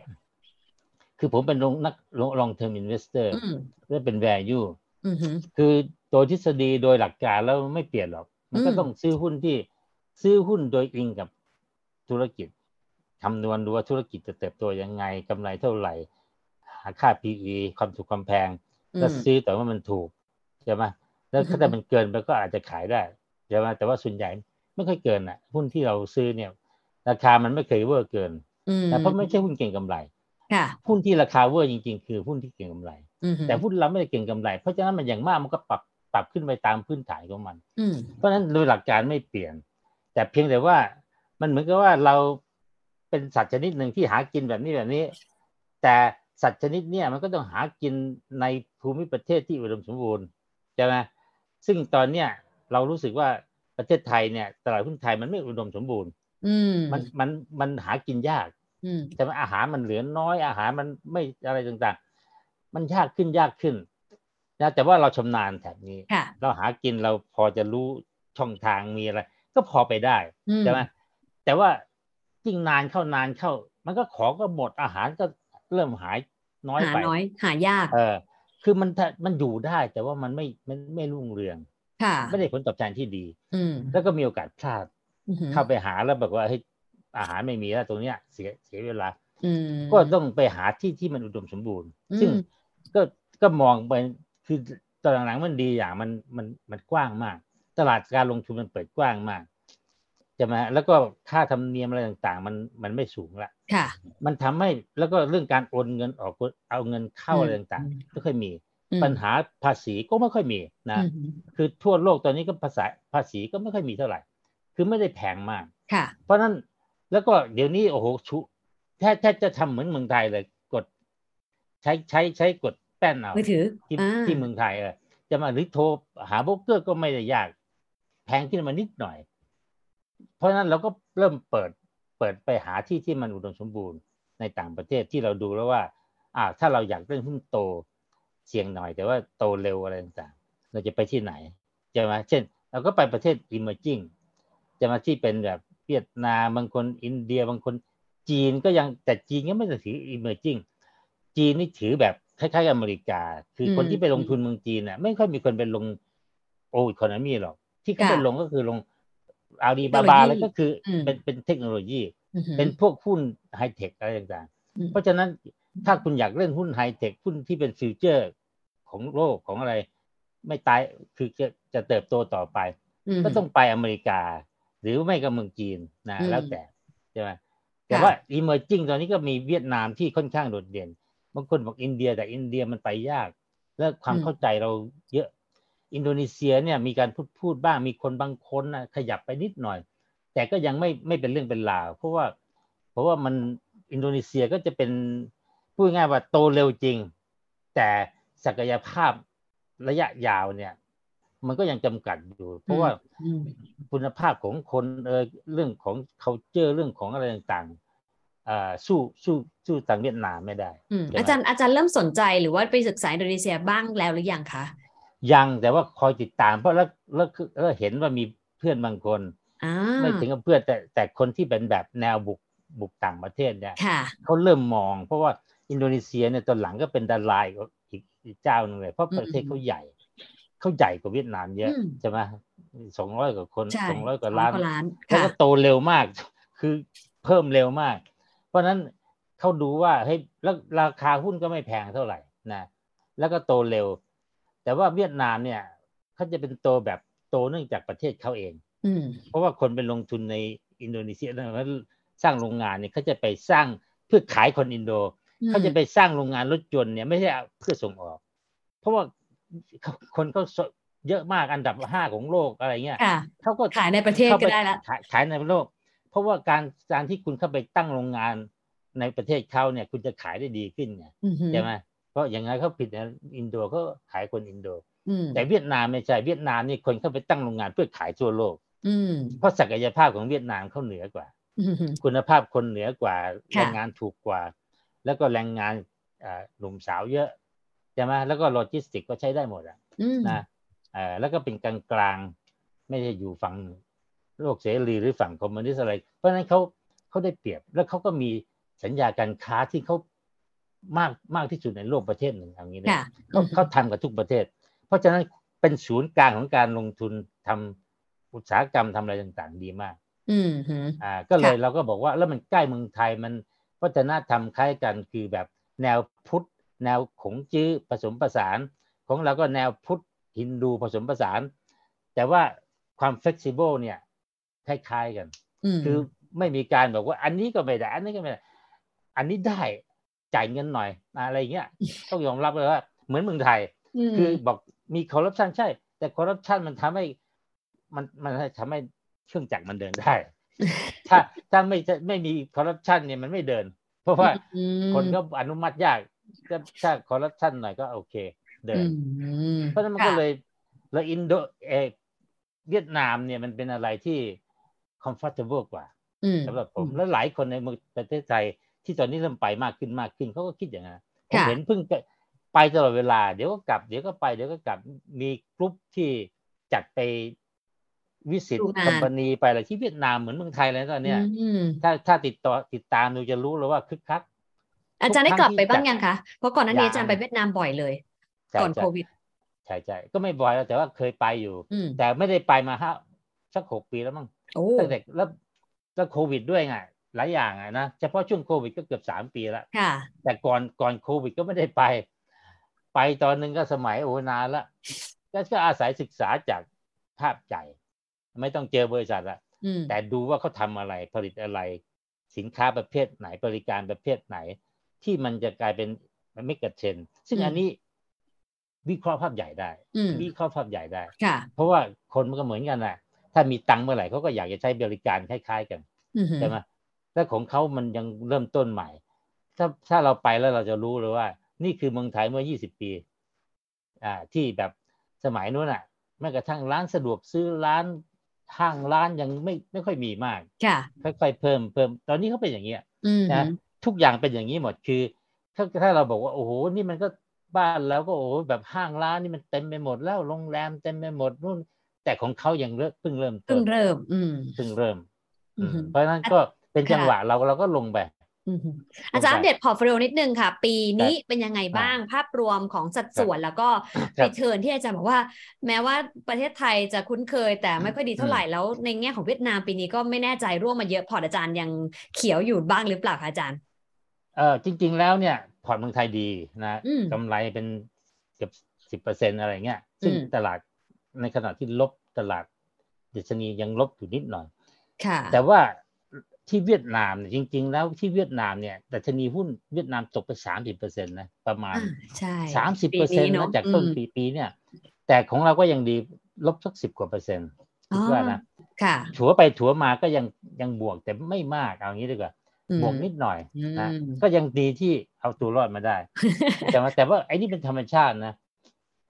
คือผมเป็น long นัก long-term investor อืมและเป็น value อือหือคือโดยทฤษฎีโดยหลักการแล้วไม่เปลี่ยนหรอก มันก็อืมต้องซื้อหุ้นที่ซื้อหุ้นโดยอิงกับธุรกิจคำนวณดูว่าธุรกิจจะเติบโตยังไงกำไรเท่าไหร่ หาค่า PE ความถูกความแพงอืมแล้วซื้อแต่ว่ามันถูกใช่ไหมแล้วอือฮึถ้ามันเกินไปก็อาจจะขายได้ใช่ไหมแต่ว่าส่วนใหญ่ไม่ค่อยเกินอะหุ้นที่เราซื้อเนี่ย ราคามันไม่เคยเวอร์เกินอืมแต่เพราะไม่ใช่หุ้นเก่งกำไรค่ะหุ้นที่ราคาเวอร์จริง ๆ คือหุ้นที่เก่งกำไรอือหือแต่หุ้นเราไม่ได้เก่งกำไร เพราะฉะนั้นมันอย่างมากมันก็ปรับ ปรับขึ้นไปตามพื้นฐานของมันอืมเพราะฉะนั้นโดยหลักการไม่เปลี่ยน แต่เพียงแต่ว่ามันเหมือนกับว่าเราเป็นสัตว์ชนิดหนึ่งที่หากินแบบนี้แบบนี้ แต่สัตว์ชนิดเนี้ยมันก็ต้องหากินในภูมิประเทศที่อุดมสมบูรณ์ใช่ไหมซึ่งตอนเนี้ยเรารู้สึกว่าประเทศไทยเนี่ยตลาดหุ้นไทยมันไม่อุดมสมบูรณ์อืมมันมันมันหากินยากอืมแต่ว่าอาหารมันเหลือน้อยอาหารมันไม่อะไรต่างๆ มันยากขึ้นยากขึ้น นะแต่ว่าเราชำนาญแถบนี้ค่ะเราหากินเราพอจะรู้ช่องทางมีอะไร ก็พอไปได้อืมใช่ไหมแต่ว่ายิ่งนานเข้านานเข้า มันก็ของก็หมดอาหารก็เริ่มหายน้อยหาไปน้อยหายาก เออ คือมันถ้ามันอยู่ได้ แต่ว่ามันไม่มันไม่รุ่งเรืองค่ะ ไม่ได้ผลตอบแทนที่ดี อืมแล้วก็มีโอกาสพลาดอือหือเข้าไปหาแล้วแบบว่าเฮ้ยอาหารไม่มีแล้วตรงเนี้ยเสียเสียเวลาอืมก็ต้องไปหาที่ที่มันอุดมสมบูรณ์อืมซึ่งก็ก็มองไป คือตอนหลังๆมันดีอย่างมันมันมันกว้างมาก ตลาดการลงทุนมันเปิดกว้างมากใช่ไหมฮะแล้วก็ค่าธรรมเนียมอะไรต่างๆ มันมันไม่สูงละค่ะ มันทำให้แล้วก็เรื่องการโอนเงินออกเอาเงินเข้าอะไรต่างอืมๆไม่ค่อยมีอืมปัญหาภาษีก็ไม่ค่อยมีนะอืมคือทั่วโลกตอนนี้ก็ภาษาภาษีก็ไม่ค่อยมีเท่าไหร่ คือไม่ได้แพงมากค่ะ เพราะฉะนั้นแล้วก็เดี๋ยวนี้โอ้โหชุแทบแทบจะทำเหมือนเมืองไทยเลยกด ใช้ใช้ใช้กด แป้นเอามือถือที่อ่าที่เมืองไทยเออจะมาหรือโทรหาโบรกเกอร์ก็ไม่ได้ยาก แพงขึ้นมานิดหน่อย เพราะฉะนั้นเราก็เริ่มเปิดเปิดไปหาที่ที่มันอุดมสมบูรณ์ในต่างประเทศที่เราดูแล้วว่าอ่าถ้าเราอยากเล่นหุ้นโตเสี่ยงหน่อย แต่ว่าโตเร็วอะไรต่างๆเราจะไปที่ไหนใช่ไหมเช่น เราก็ไปประเทศ emerging จะมาที่เป็นแบบเวียดนามบางคนอินเดียบางคนจีนก็ยังแต่จีนก็ไม่ได้ถือ emerging จีนนี่ถือแบบ คล้ายๆกับอเมริกา คือคนอืมที่ไปลงทุนเมืองจีนน่ะ ไม่ค่อยมีคนไปลงโออีโคโนมีหรอก ที่เขาค่ะไปลงก็คือลงอาลีบาเทคโนบาโลยีแล้วก็คืออมเป็นเป็นเทคโนโลยีอือหือเป็นพวกหุ้นไฮเทคอะไรต่างอืมๆเพราะฉะนั้นถ้าคุณอยากเล่นหุ้นไฮเทคหุ้นที่เป็น future ของโลกของอะไร ไม่ตายคือจะจะเติบโตต่อไปมก็ต้องไปอเมริกา หรือไม่ก็เมืองจีนนะอืมแล้วแต่ใช่ไหมแต่ค่ะว่า emerging ตอนนี้ก็มีเวียดนามที่ค่อนข้างโดดเด่น บางคนบอกอินเดียแต่อินเดียมันไปยาก และความเข้าใจเราเยอะ อินโดนีเซียเนี่ยมีการพูดพูดบ้างมีคนบางคนนะขยับไปนิดหน่อย แต่ก็ยังไม่ไม่เป็นเรื่องเป็นราวเพราะว่า เพราะว่ามันอินโดนีเซียก็จะเป็นพูดง่ายๆว่าโตเร็วจริง แต่ศักยภาพระยะยาวเนี่ย มันก็ยังจำกัดอยู่ เพราะว่าอืมคุณภาพของคนเออเรื่องของ culture เรื่องของอะไรต่างๆอ่า สู้สู้สู้ทางเวียดนามไม่ได้อืมใช่ไหมอาจารย์อาจารย์เริ่มสนใจหรือว่าไปศึกษาอินโดนีเซียบ้างแล้วหรือยังคะยังแต่ว่าคอยติดตามเพราะแล้วแล้วคือแล้วเห็นว่ามีเพื่อนบางคนอ่าไม่ถึงกับเพื่อนแต่แต่คนที่เป็นแบบแนวบุกบุกต่างประเทศเนี่ยค่ะเขาเริ่มมอง เพราะว่าอินโดนีเซียเนี่ยตอนหลังก็เป็นดารายอีกอีกเจ้าหนึงเลยเพราะประเทศเขาใหญ่เขาใหญ่กว่าเวียดนามเยอะอืมใช่ไหมสองร้อยกว่าคนใช่สองร้อยกว่าล้านสองร้อยกว่าล้านแล้วค่ะก็โตเร็วมาก คือเพิ่มเร็วมาก เพราะฉะนั้นเขาดูว่าเฮ้ยแล้วราคาหุ้นก็ไม่แพงเท่าไหร่นะแล้วก็โตเร็ว แต่ว่าเวียดนามเนี่ยเขาจะเป็นโตแบบโตเนื่องจากประเทศเขาเองอืมเพราะว่าคนไปลงทุนในอินโดนีเซียแล้วสร้างโรงงานเนี่ยเขาจะไปสร้างเพื่อขายคนอินโดเขาจะไปสร้างโรงงานรถยนต์เนี่ยไม่ใช่เพื่อส่งออก เพราะว่าเขาคนเขาเยอะมากอันดับห้าของโลกอะไรเงี้ยค่ะเขาก็ขายในประเทศข้าก็ปได้ละขายขายในโลก เพราะว่าการการที่คุณเข้าไปตั้งโรงงานในประเทศเขาเนี่ย คุณจะขายได้ดีขึ้นไงอือหือใช่ไหมเพราะอย่างไงเขาผลิตนะอินโดเขาขายคนอินโดอืมแต่เวียดนามไม่ใช่เวียดนามนี่คนเข้าไปตั้งโรงงานเพื่อขายทั่วโลกอืมเพราะศักยภาพของเวียดนามเขาเหนือกว่าอืมคุณภาพคนเหนือกว่าค่ะแรงงานถูกกว่า แล้วก็แรงงานอ่าหนุ่มสาวเยอะใช่ไหมแล้วก็โลจิสติกส์ก็ใช้ได้หมดอะอืมนะเอ่อแล้วก็เป็นกลางกลางๆไม่ได้อยู่ฝั่ง โลกเสรีหรือฝั่งคอมมิวนิสต์อะไร เพราะฉะนั้นเขาเขาได้เปรียบ แล้วเขาก็มีสัญญาการค้าที่เขามากมากที่สุดในโลกประเทศหนึ่งอย่างนี้นะค่ะเขาเขาทำกับทุกประเทศ เพราะฉะนั้นเป็นศูนย์กลางของการลงทุนทำอุตสาหกรรมทำอะไรต่างๆ ดีมาก อืมหืออ่า ก็เลยค่ะเราก็บอกว่าแล้วมันใกล้เมืองไทยมันวัฒนธรรมคล้ายกันคือแบบแนวพุทธแนวขงจื้อผสมผสาน ของเราก็แนวพุทธฮินดูผสมผสาน แต่ว่าความเฟ e ซิเบิลเนี่ย คล้ายๆกันอืมคือไม่มีการบอกว่า อันนี้ก็ไม่ได้ อันนี้ก็ไม่ได้ อันนี้ได้จ่ายเงินหน่อยอะไรเงี้ยต้องยอมรับเลยว่า เหมือนเมืองไทยมคือบอกมีคอร์รัปชันใช่ แต่คอร์รัปชันมันทำให้มันมันทำให้เครื่องจักรมันเดินได้ ถ้าถ้าไม่ไม่มีคอร์รัปชันเนี่ยมันไม่เดิน เพราะว่าอืมคนก็อนุมัติยากถ้าถ้าคอร์รัปชันหน่อยก็โอเค เดินอืมเพราะฉะนั้นมันก็เลยแล้วอินโดเออเวียดนามเนี่ยมันเป็นอะไรที่ comfortable กว่าอืมสำหรับผมแล้วหลายคนในเมืองประเทศไทยที่ตอนนี้เริ่มไปมากขึ้นมากขึ้นเขาก็คิดอย่างนั้นผมค่ะเห็นเพิ่งไปตลอดเวลา เดี๋ยวก็กลับเดี๋ยวก็ไปเดี๋ยวก็กลับมีกลุ่มที่จัดไปวิสิตดูงานคอมพานีไปอะไรที่เวียดนามเหมือนเมืองไทยเลยตอนเนี้ยอืมถ้าถ้าติดต่อติดตามดูจะรู้เลยว่าคึกคักอาจารย์ได้กลับไปบ้างทุกครั้งที่ยังคะเพราะก่อนหน้านี้ยังอาจารย์ไปเวียดนามบ่อยเลยใช่ก่อนใช่โควิดใช่ใช่ก็ไม่บ่อยแล้วแต่ว่าเคยไปอยู่อืมแต่ไม่ได้ไปมาห้า สักหกปีแล้วมั้งโอ้ตั้งแต่แล้วแล้วโควิดด้วยไงหลายอย่างอะนะเฉพาะช่วงโควิดก็เกือบสามปีแล้วค่ะแต่ก่อนก่อนโควิดก็ไม่ได้ไป ไปตอนหนึงก็สมัยโอ้นานละก็ก็อาศัยศึกษาจากภาพใจ ไม่ต้องเจอบริษัทละอืมแต่ดูว่าเขาทำอะไรผลิตอะไร สินค้าประเภทไหนบริการประเภทไหน ที่มันจะกลายเป็นไม่กระเทรนด์ซึ่งอันนี้วิเคราะห์ภาพใหญ่ได้อืมวิเคราะห์ภาพใหญ่ได้ค่ะเพราะว่าคนมันก็เหมือนกันแหละ ถ้ามีตังค์เมื่อไหร่เขาก็อยากจะใช้บริการคล้าย ๆ กันอืมใช่ไหมแต่ของเขามันยังเริ่มต้นใหม่ ถ้าถ้าเราไปแล้วเราจะรู้เลยว่า นี่คือเมืองไทยเมื่อ 20 ปี อ่า ที่แบบสมัยนู้นอะแม้กระทั่งร้านสะดวกซื้อร้านห้างร้านยังไม่ไม่ค่อยมีมากค่ะค่อยๆเพิ่มเพิ่มตอนนี้เขาเป็นอย่างเงี้ยอืมนะทุกอย่างเป็นอย่างนี้หมดคือ ถ้าถ้าเราบอกว่าโอ้โหนี่มันก็บ้านแล้วก็โอ้โหแบบห้างร้านนี่มันเต็มไปหมดแล้วโรงแรมเต็มไปหมดนู่น แต่ของเขายังเริ่มเพิ่งเริ่มต้เพิ่งเริ่ม อืมเพิ่งเริ่มอืมอืมเพราะฉะนั้นก็เป็นจังหวะเราเราก็ลงไปอืมอาจารย์อัปเดต portfolio นิดนึงค่ะ ปีนี้เป็นยังไงครับบ้างภาพรวมของสัดส่วนแล้วก็ครับ return ที่อาจารย์บอกว่า แม้ว่าประเทศไทยจะคุ้นเคย แต่ไม่ค่อยดีเท่าไหร่แล้วในแง่ของเวียดนามปีนี้ก็ไม่แน่ใจร่วงมาเยอะพอร์ตอาจารย์ยังเขียวอยู่บ้างหรือเปล่าคะอาจารย์เออจริง ๆ แล้วเนี่ยพอร์ตเมืองไทยดีนะอืมกำไรเป็นเกือบสิบเปอร์เซ็นอะไรเงี้ยซึ่งอืมตลาดในขณะที่ลบ ตลาดดัชนียังลบอยู่นิดหน่อย ค่ะ แต่ว่าที่เวียดนามเนี่ยจริง ๆ แล้วที่เวียดนามเนี่ยดัชนีหุ้นเวียดนามตกไปสามสิบเปอร์เซ็นต์นะประมาณอ่าใช่สามสิบปีเปอร์เซ็นต์เนนะอะจากต้นอืมปีปีเนี่ย แต่ของเราก็ยังดีลบสักสิบกว่าเปอร์เซ็นต์คิดว่านะค่ะ ถัวไปถัวมาก็ยังยังบวกแต่ไม่มากเอางี้ดีกว่าอืมบวกนิดหน่อยนะอืมก็ยังดีที่เอาตัวรอดมาได้ แต่ว่าแต่ว่าไอ้นี่เป็นธรรมชาตินะ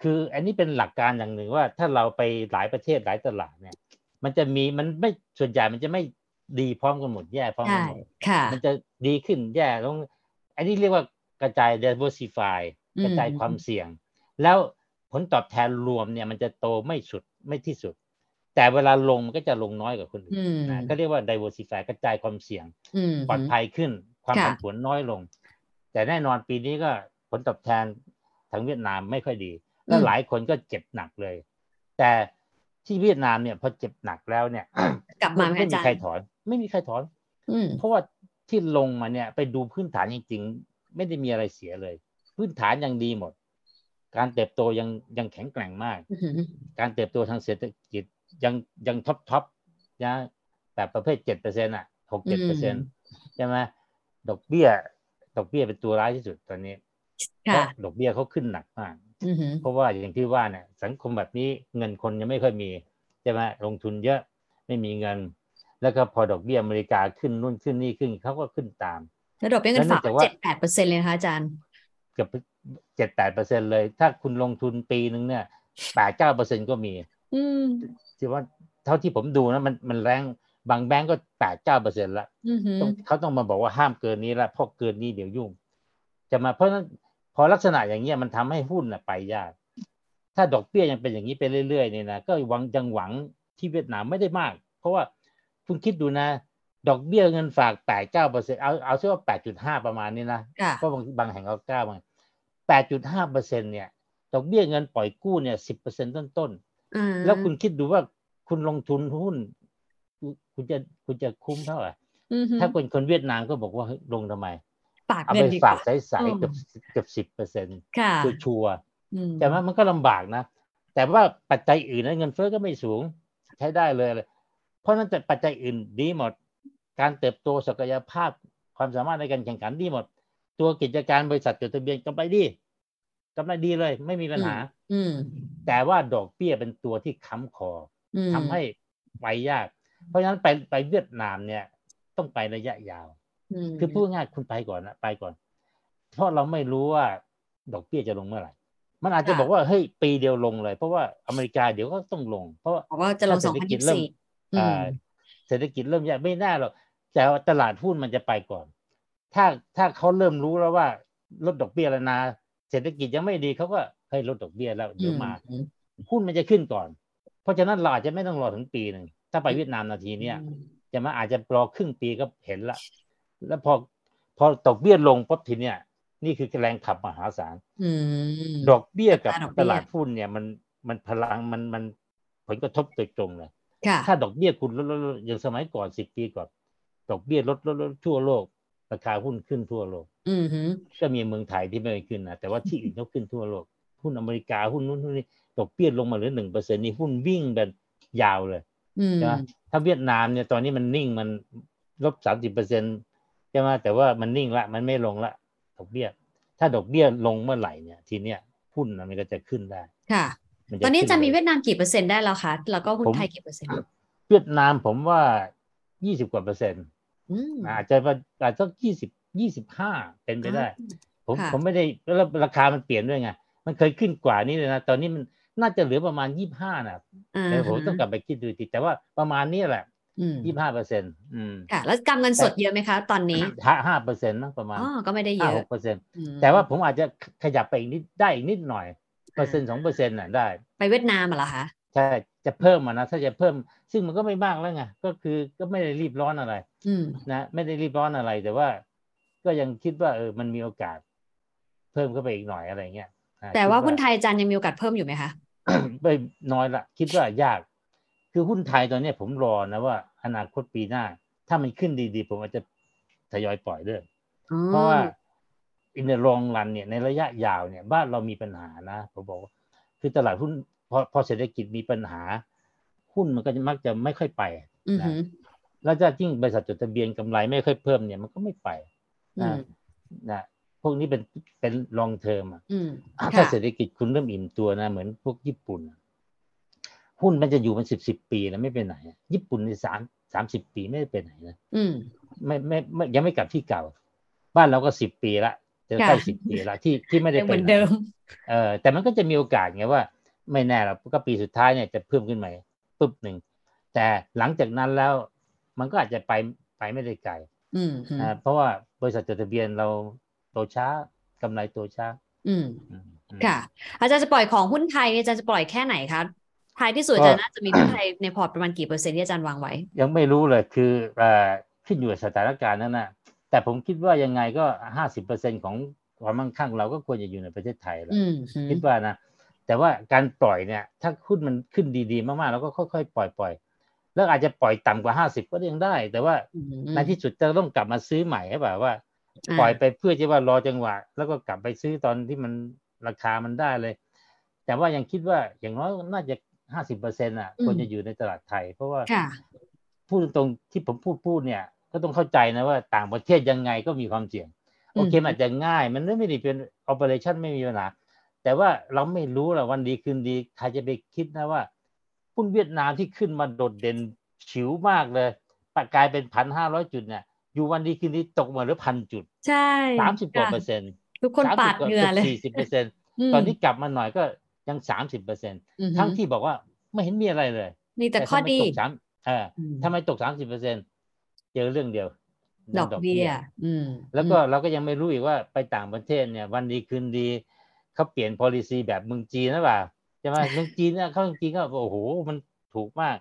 คืออันนี้เป็นหลักการอย่างหนึ่งว่าถ้าเราไปหลายประเทศหลายตลาดเนี่ย มันจะมีมันไม่ส่วนใหญ่มันจะไม่ดีพร้อมกันหมดแย่พร้อมกัใช่นหมดค่ะมันจะดีขึ้นแย่ลงอันนี้เรียกว่ากระจาย diversify อืมกระจายความเสี่ยง แล้วผลตอบแทนรวมเนี่ยมันจะโตไม่สุดไม่ที่สุด แต่เวลาลงมันก็จะลงน้อยกว่าคนอื่นอืมนะก็เรียกว่า diversify กระจายความเสี่ยงอืมปลอดภัยขึ้น ความค่ะผันผวนน้อยลง แต่แน่นอนปีนี้ก็ผลตอบแทนทางเวียดนามไม่ค่อยดี และหลายคนก็เจ็บหนักเลย แต่ที่เวียดนามเนี่ยพอเจ็บหนักแล้วเนี่ย กลับมาไหมไม่อามีจารย์ใครถอน ไม่มีใครถอนอืมเพราะว่าที่ลงมาเนี่ย ไปดูพื้นฐานจริงๆ ไม่ได้มีอะไรเสียเลย พื้นฐานยังดีหมด การเติบโตยังยังแข็งแกร่งมากอืมการเติบโตทางเศรษฐกิจยังยัง top top นะแบบประเภทเจ็ดเปอร์เซ็นต์อะหกเจ็ดเปอร์เซ็นต์ใช่ไหมดอกเบี้ย ดอกเบี้ยเป็นตัวร้ายที่สุดตอนนี้เพค่ะราะดอกเบี้ยเขาขึ้นหนักมากอืม เพราะว่าอย่างที่ว่าเนี่ยสังคมแบบนี้เงินคนยังไม่ค่อยมีใช่ไหมลงทุนเยอะไม่มีเงิน แล้วก็พอดอกเบี้ยอเมริกาขึ้นนู่นขึ้นนี่ขึ้นเขาก็ขึ้นตาม แล้วดอกเบี้ยเงินฝากแล้วเนื่องจากว่าเจ็ดแปดเปอร์เซ็นต์เลยนะคะอาจารย์เกือบเจ็ดแปดเปอร์เซ็นเลย ถ้าคุณลงทุนปีหนึ่งเนี่ยแปดเก้าเปอร์เซ็นก็มี อืมที่ว่าเท่าที่ผมดูนะมันมันแรงบางแบงก์ก็แปดเก้าเปอร์เซ็นละอือหือต้องเขาต้องมาบอกว่าห้ามเกินนี้ละเพราะเกินนี้เดี๋ยวยุ่ง จะมาเพราะฉะนั้นพ อลักษณะอย่างเงี้ยมันทำให้หุ้นน่ะไปยาก ถ้าดอกเบี้ยยังเป็นอย่างนี้ไปเรื่อยๆเนี่ยนะก็หวังยังหวังที่เวียดนามไม่ได้มาก เพราะว่าคุณคิดดูนะ ดอกเบี้ยเงินฝากแปดเก้าเปอร์เซ็นเอาเอาเชื่อว่าแปดจุดห้าประมาณนี้นะค่ะเพราะบางบางแห่งเขาเก้าบางแปดจุดห้าเปอร์เซ็นเนี่ย ดอกเบี้ยเงินปล่อยกู้เนี่ยสิบเปอร์เซ็นต้นต้นๆอ่าแล้วคุณคิดดูว่าคุณลงทุนหุ้น คุณจะคุณจะคุ้มเท่าไหร่อือหือถ้าเป็นคนเวียดนามก็บอกว่าเฮ้ยลงทำไม ฝากเอาเงิไปนดีกฝากว่าใสอืมๆเกือบเกือบสิบเปอร์เซ็นต์ค่ะชัวร์อืมๆแต่ว่ามันก็ลำบากนะ แต่ว่าปัจจัยอื่นนะเงินเฟ้อก็ไม่สูง ใช้ได้เลยเลย เพราะฉะนั้นแต่ปัจจัยอื่นดีหมด การเติบโตศักยภาพความสามารถในการแข่งขันดีหมด ตัวกิจการบริษัทจดทะเบียนกำไรดีกำไรดีเลย ไม่มีปัญหา อืมแต่ว่าดอกเบี้ยเป็นตัวที่ค้ำคออืมทำให้ไปยาก เพราะฉะนั้นไปไปเวียดนามเนี่ย ต้องไประยะยาวม คือพูดง่ายๆคุณไปก่อนนะไปก่อน เพราะเราไม่รู้ว่าดอกเบี้ยจะลงเมื่อไหร่ มันอาจจะบอกว่าเฮ้ยปีเดียวลงเลย เพราะว่าอเมริกาเดี๋ยวก็ต้องลง เพราะว่าบอกว่าจะลงสองพันยี่สิบสี่อ่าเศรษฐกิจเริ่มแย่ไม่น่าหรอกแต่ว่าตลาดหุ้นมันจะไปก่อน ถ้าถ้าเขาเริ่มรู้แล้วว่าลดดอกเบี้ยแล้วนะเศรษฐกิจยังไม่ดีเขาก็เฮ้ยลดดอกเบี้ยแล้วเดี๋ยวมาหุ้นมันจะขึ้นก่อน เพราะฉะนั้นเราอาจจะไม่ต้องรอถึงปีหนึ่งถ้าไปเวียดนามนาทีเนี้ยจะมาอาจจะรอครึ่งปีก็เห็นละ แล้วพอพอดอกเบี้ยลงปุ๊บทีเนี้ยนี่คือแรงขับมหาศาลอืมดอกเบี้ยกับดอกเบี้ยตลาดหุ้นเนี่ยมันมันพลังมันมันผลกระทบโดยตรงเลยค่ะถ้าดอกเบี้ยคุณลดลดลดอย่างสมัยก่อนสิบปีก่อน ดอกเบี้ยลดลดลดทั่วโลก ราคาหุ้นขึ้นทั่วโลกอืมหือก็มีเมืองไทยที่ไม่ขึ้นนะแต่ว่าที่อื่นเขาขึ้นทั่วโลกหุ้นอเมริกาหุ้นนู้นหุ้นนี้ดอกเบี้ยลงมาเหลือหนึ่งเปอร์เซ็นนี่หุ้นวิ่งแบบยาวเลยอืมใช่ไหมถ้าเวียดนามเนี่ยตอนนี้มันนิ่งมันลบสามสิบเปอร์เซ็น ใช่ไหมแต่ว่ามันนิ่งละ มันไม่ลงละ ดอกเบี้ย ถ้าดอกเบี้ยลงเมื่อไหร่เนี่ย ทีเนี้ยหุ้นน่ะมันก็จะขึ้นได้ ค่ะมัตอนนี้ขึ้จะมีลยเวียดนามกี่เปอร์เซ็นต์ได้แล้วคะแล้วก็หุ้นผมไทยกี่เปอร์เซ็นต์ เวียดนามผมว่ายี่สิบกว่าเปอร์เซ็นต์อืมอาจจะว่าอาจจะยี่สิบยี่สิบห้าเป็นไปได้ ผมค่ะผมไม่ได้แล้วราคามันเปลี่ยนด้วยไง มันเคยขึ้นกว่านี้เลยนะ ตอนนี้มันน่าจะเหลือประมาณยี่ห้านะอ่าแต่ผมต้องกลับไปคิดดูทีแต่ว่าประมาณนี้แหละอืม ยี่ห้าเปอร์เซ็นต์อืมค่ะแล้วกำเงินสดเยอะไหมคะ ตอนนี้ห้าห้าเปอร์เซ็นต์นะประมาณอ๋อก็ไม่ได้เยห้าอะหกเปอร์เซ็นต์อืมแต่ว่าผมอาจจะขยับไปอีกนิดได้อีกนิดหน่อยเปอร์เซ็นต์สองเปอร์เซ็นต์น่ะได้ ไปเวียดนามเหรอคะใช่จะเพิ่มมานะถ้าจะเพิ่ม ซึ่งมันก็ไม่มากแล้วไงก็คือก็ไม่ได้รีบร้อนอะไรอืมนะไม่ได้รีบร้อนอะไรแต่ว่า ก็ยังคิดว่าเออมันมีโอกาส เพิ่มเข้าไปอีกหน่อยอะไรเงี้ยอ่แต่ว่าคิดหุ้นไทยอาจารย์ยังมีโอกาสเพิ่มอยู่ไหมคะไม่น้อยละคิดว่ายาก คือหุ้นไทยตอนเนี้ยผมรอนะว่า อนาคตปีหน้า ถ้ามันขึ้นดีๆ ผมอาจจะทยอยปล่อยด้วยอ๋อเพราะว่าอินเด r องรันเนี่ยในระยะยาวเนี่ย บ้านเรามีปัญหานะผมบอกว่าคือตลาดหุ้นพอพอเศรษฐกิจมีปัญหา หุ้นมันก็จะมักจะไม่ค่อยไปอือหือแล้วจะยิ่งบริษัทจดทะเบียนกำไรไม่ค่อยเพิ่มเนี่ยมันก็ไม่ไปอืนะมนะพวกนี้เป็นเป็นลองเทอมอะอืมถ้าค่ะเศรษฐกิจคุณเริ่มอิ่มตัวนะ เหมือนพวกญี่ปุ่นอะ หุ้นมันจะอยู่มันสิบสิบปีแล้วไม่ไปไหนอะญี่ปุ่นในสามสามสิบปีไม่ได้ไปไหนนะอืมไม่ไม่ไม่ยังไม่กลับที่เก่า บ้านเราก็สิบปีละจะใกล้ค่ะสิบปีละที่ที่ไม่ได้ยังไปเหมือนไหนเดิมเออแต่มันก็จะมีโอกาสไงว่า ไม่แน่หรอกก็ปีสุดท้ายเนี่ยจะเพิ่มขึ้นมาปุ๊บหนึ่งแต่หลังจากนั้นแล้วมันก็อาจจะไปไปไม่ได้ไกลอืมอืมอ่าเพราะว่าบริษัทจดทะเบียนเราโตช้ากำไรโตช้าอืมอืมอืมค่ะ อาจารย์จะปล่อยของหุ้นไทยเนี่ยอาจารย์จะปล่อยแค่ไหนคะ ท้ายที่สุดก็อาจารย์น่าจะมีหุ้นไทยในพอร์ตประมาณกี่เปอร์เซ็นต์ที่อาจารย์วางไว้ ยังไม่รู้เลยคือเอ่อขึ้นอยู่กับสถานการณ์นั่นนะแต่ผมคิดว่ายังไงก็ห้าสิบเปอร์เซ็นของความมั่งคั่งเราก็ควรจะอยู่ในประเทศไทยแหล้วอืมอืมคิดว่านะแต่ว่าการปล่อยเนี่ย ถ้าหุ้นมันขึ้นดีๆ มากๆเราก็ค่อยๆปล่อยปล่อยๆแล้วอาจจะปล่อยต่ำกว่าห้าสิบก็ยังได้ แต่ว่าอืมในที่สุดจะต้องกลับมาซื้อใหม่ใช่ป่ะว่าอ่า ปล่อยไปเพื่อที่ว่ารอจังหวะ แล้วก็กลับไปซื้อตอนที่มันราคามันได้เลย แต่ว่ายังคิดว่าอย่างน้อยน่าจะ ห้าสิบเปอร์เซ็นต์อะควรจะอยู่ในตลาดไทย เพราะว่าค่ะพูดตรงๆที่ผมพูดพูดเนี่ย ก็ต้องเข้าใจนะว่าต่างประเทศยังไงก็มีความเสี่ยง โอเคอืมมันอาจจะง่าย มันไม่ได้เป็น operation ไม่มีปัญหาแต่ว่าเราไม่รู้หรอกวันดีคืนดีใครจะไปคิดนะว่าหุ้นเวียดนามที่ขึ้นมาโดดเด่นฉิวมากเลยปะกลายเป็นพันห้าร้อยจุดเนี่ยอยู่วันดีคืนดีตกมาเหลือพันจุด ใช่สามสิบกว่าค่ะเปอร์เซ็นต์ทุกคนปาดเหงื่อเลยสี่สิบเปอร์เซ็นต์มตอนนี้กลับมาหน่อยก็ ยังสามสิบเปอร์เซ็นต์อือฮึทั้งที่บอกว่าไม่เห็นมีอะไรเลย มีแต่ข้อทำไมดีตกสามเอออืมทำไมตกสามสิบเปอร์เซ็นต์เจอเรื่องเดียว ดอกเบี้ยอืมแล้วก็เราก็ยังไม่รู้อีกว่าไปต่างประเทศเนี่ย วันดีคืนดีเขาเปลี่ยน policy แบบเมืองจีนหรือเปล่าใช่ไหมเมืองจีนเนี่ยเขาจริงๆก็โอ้โหมันถูกมาก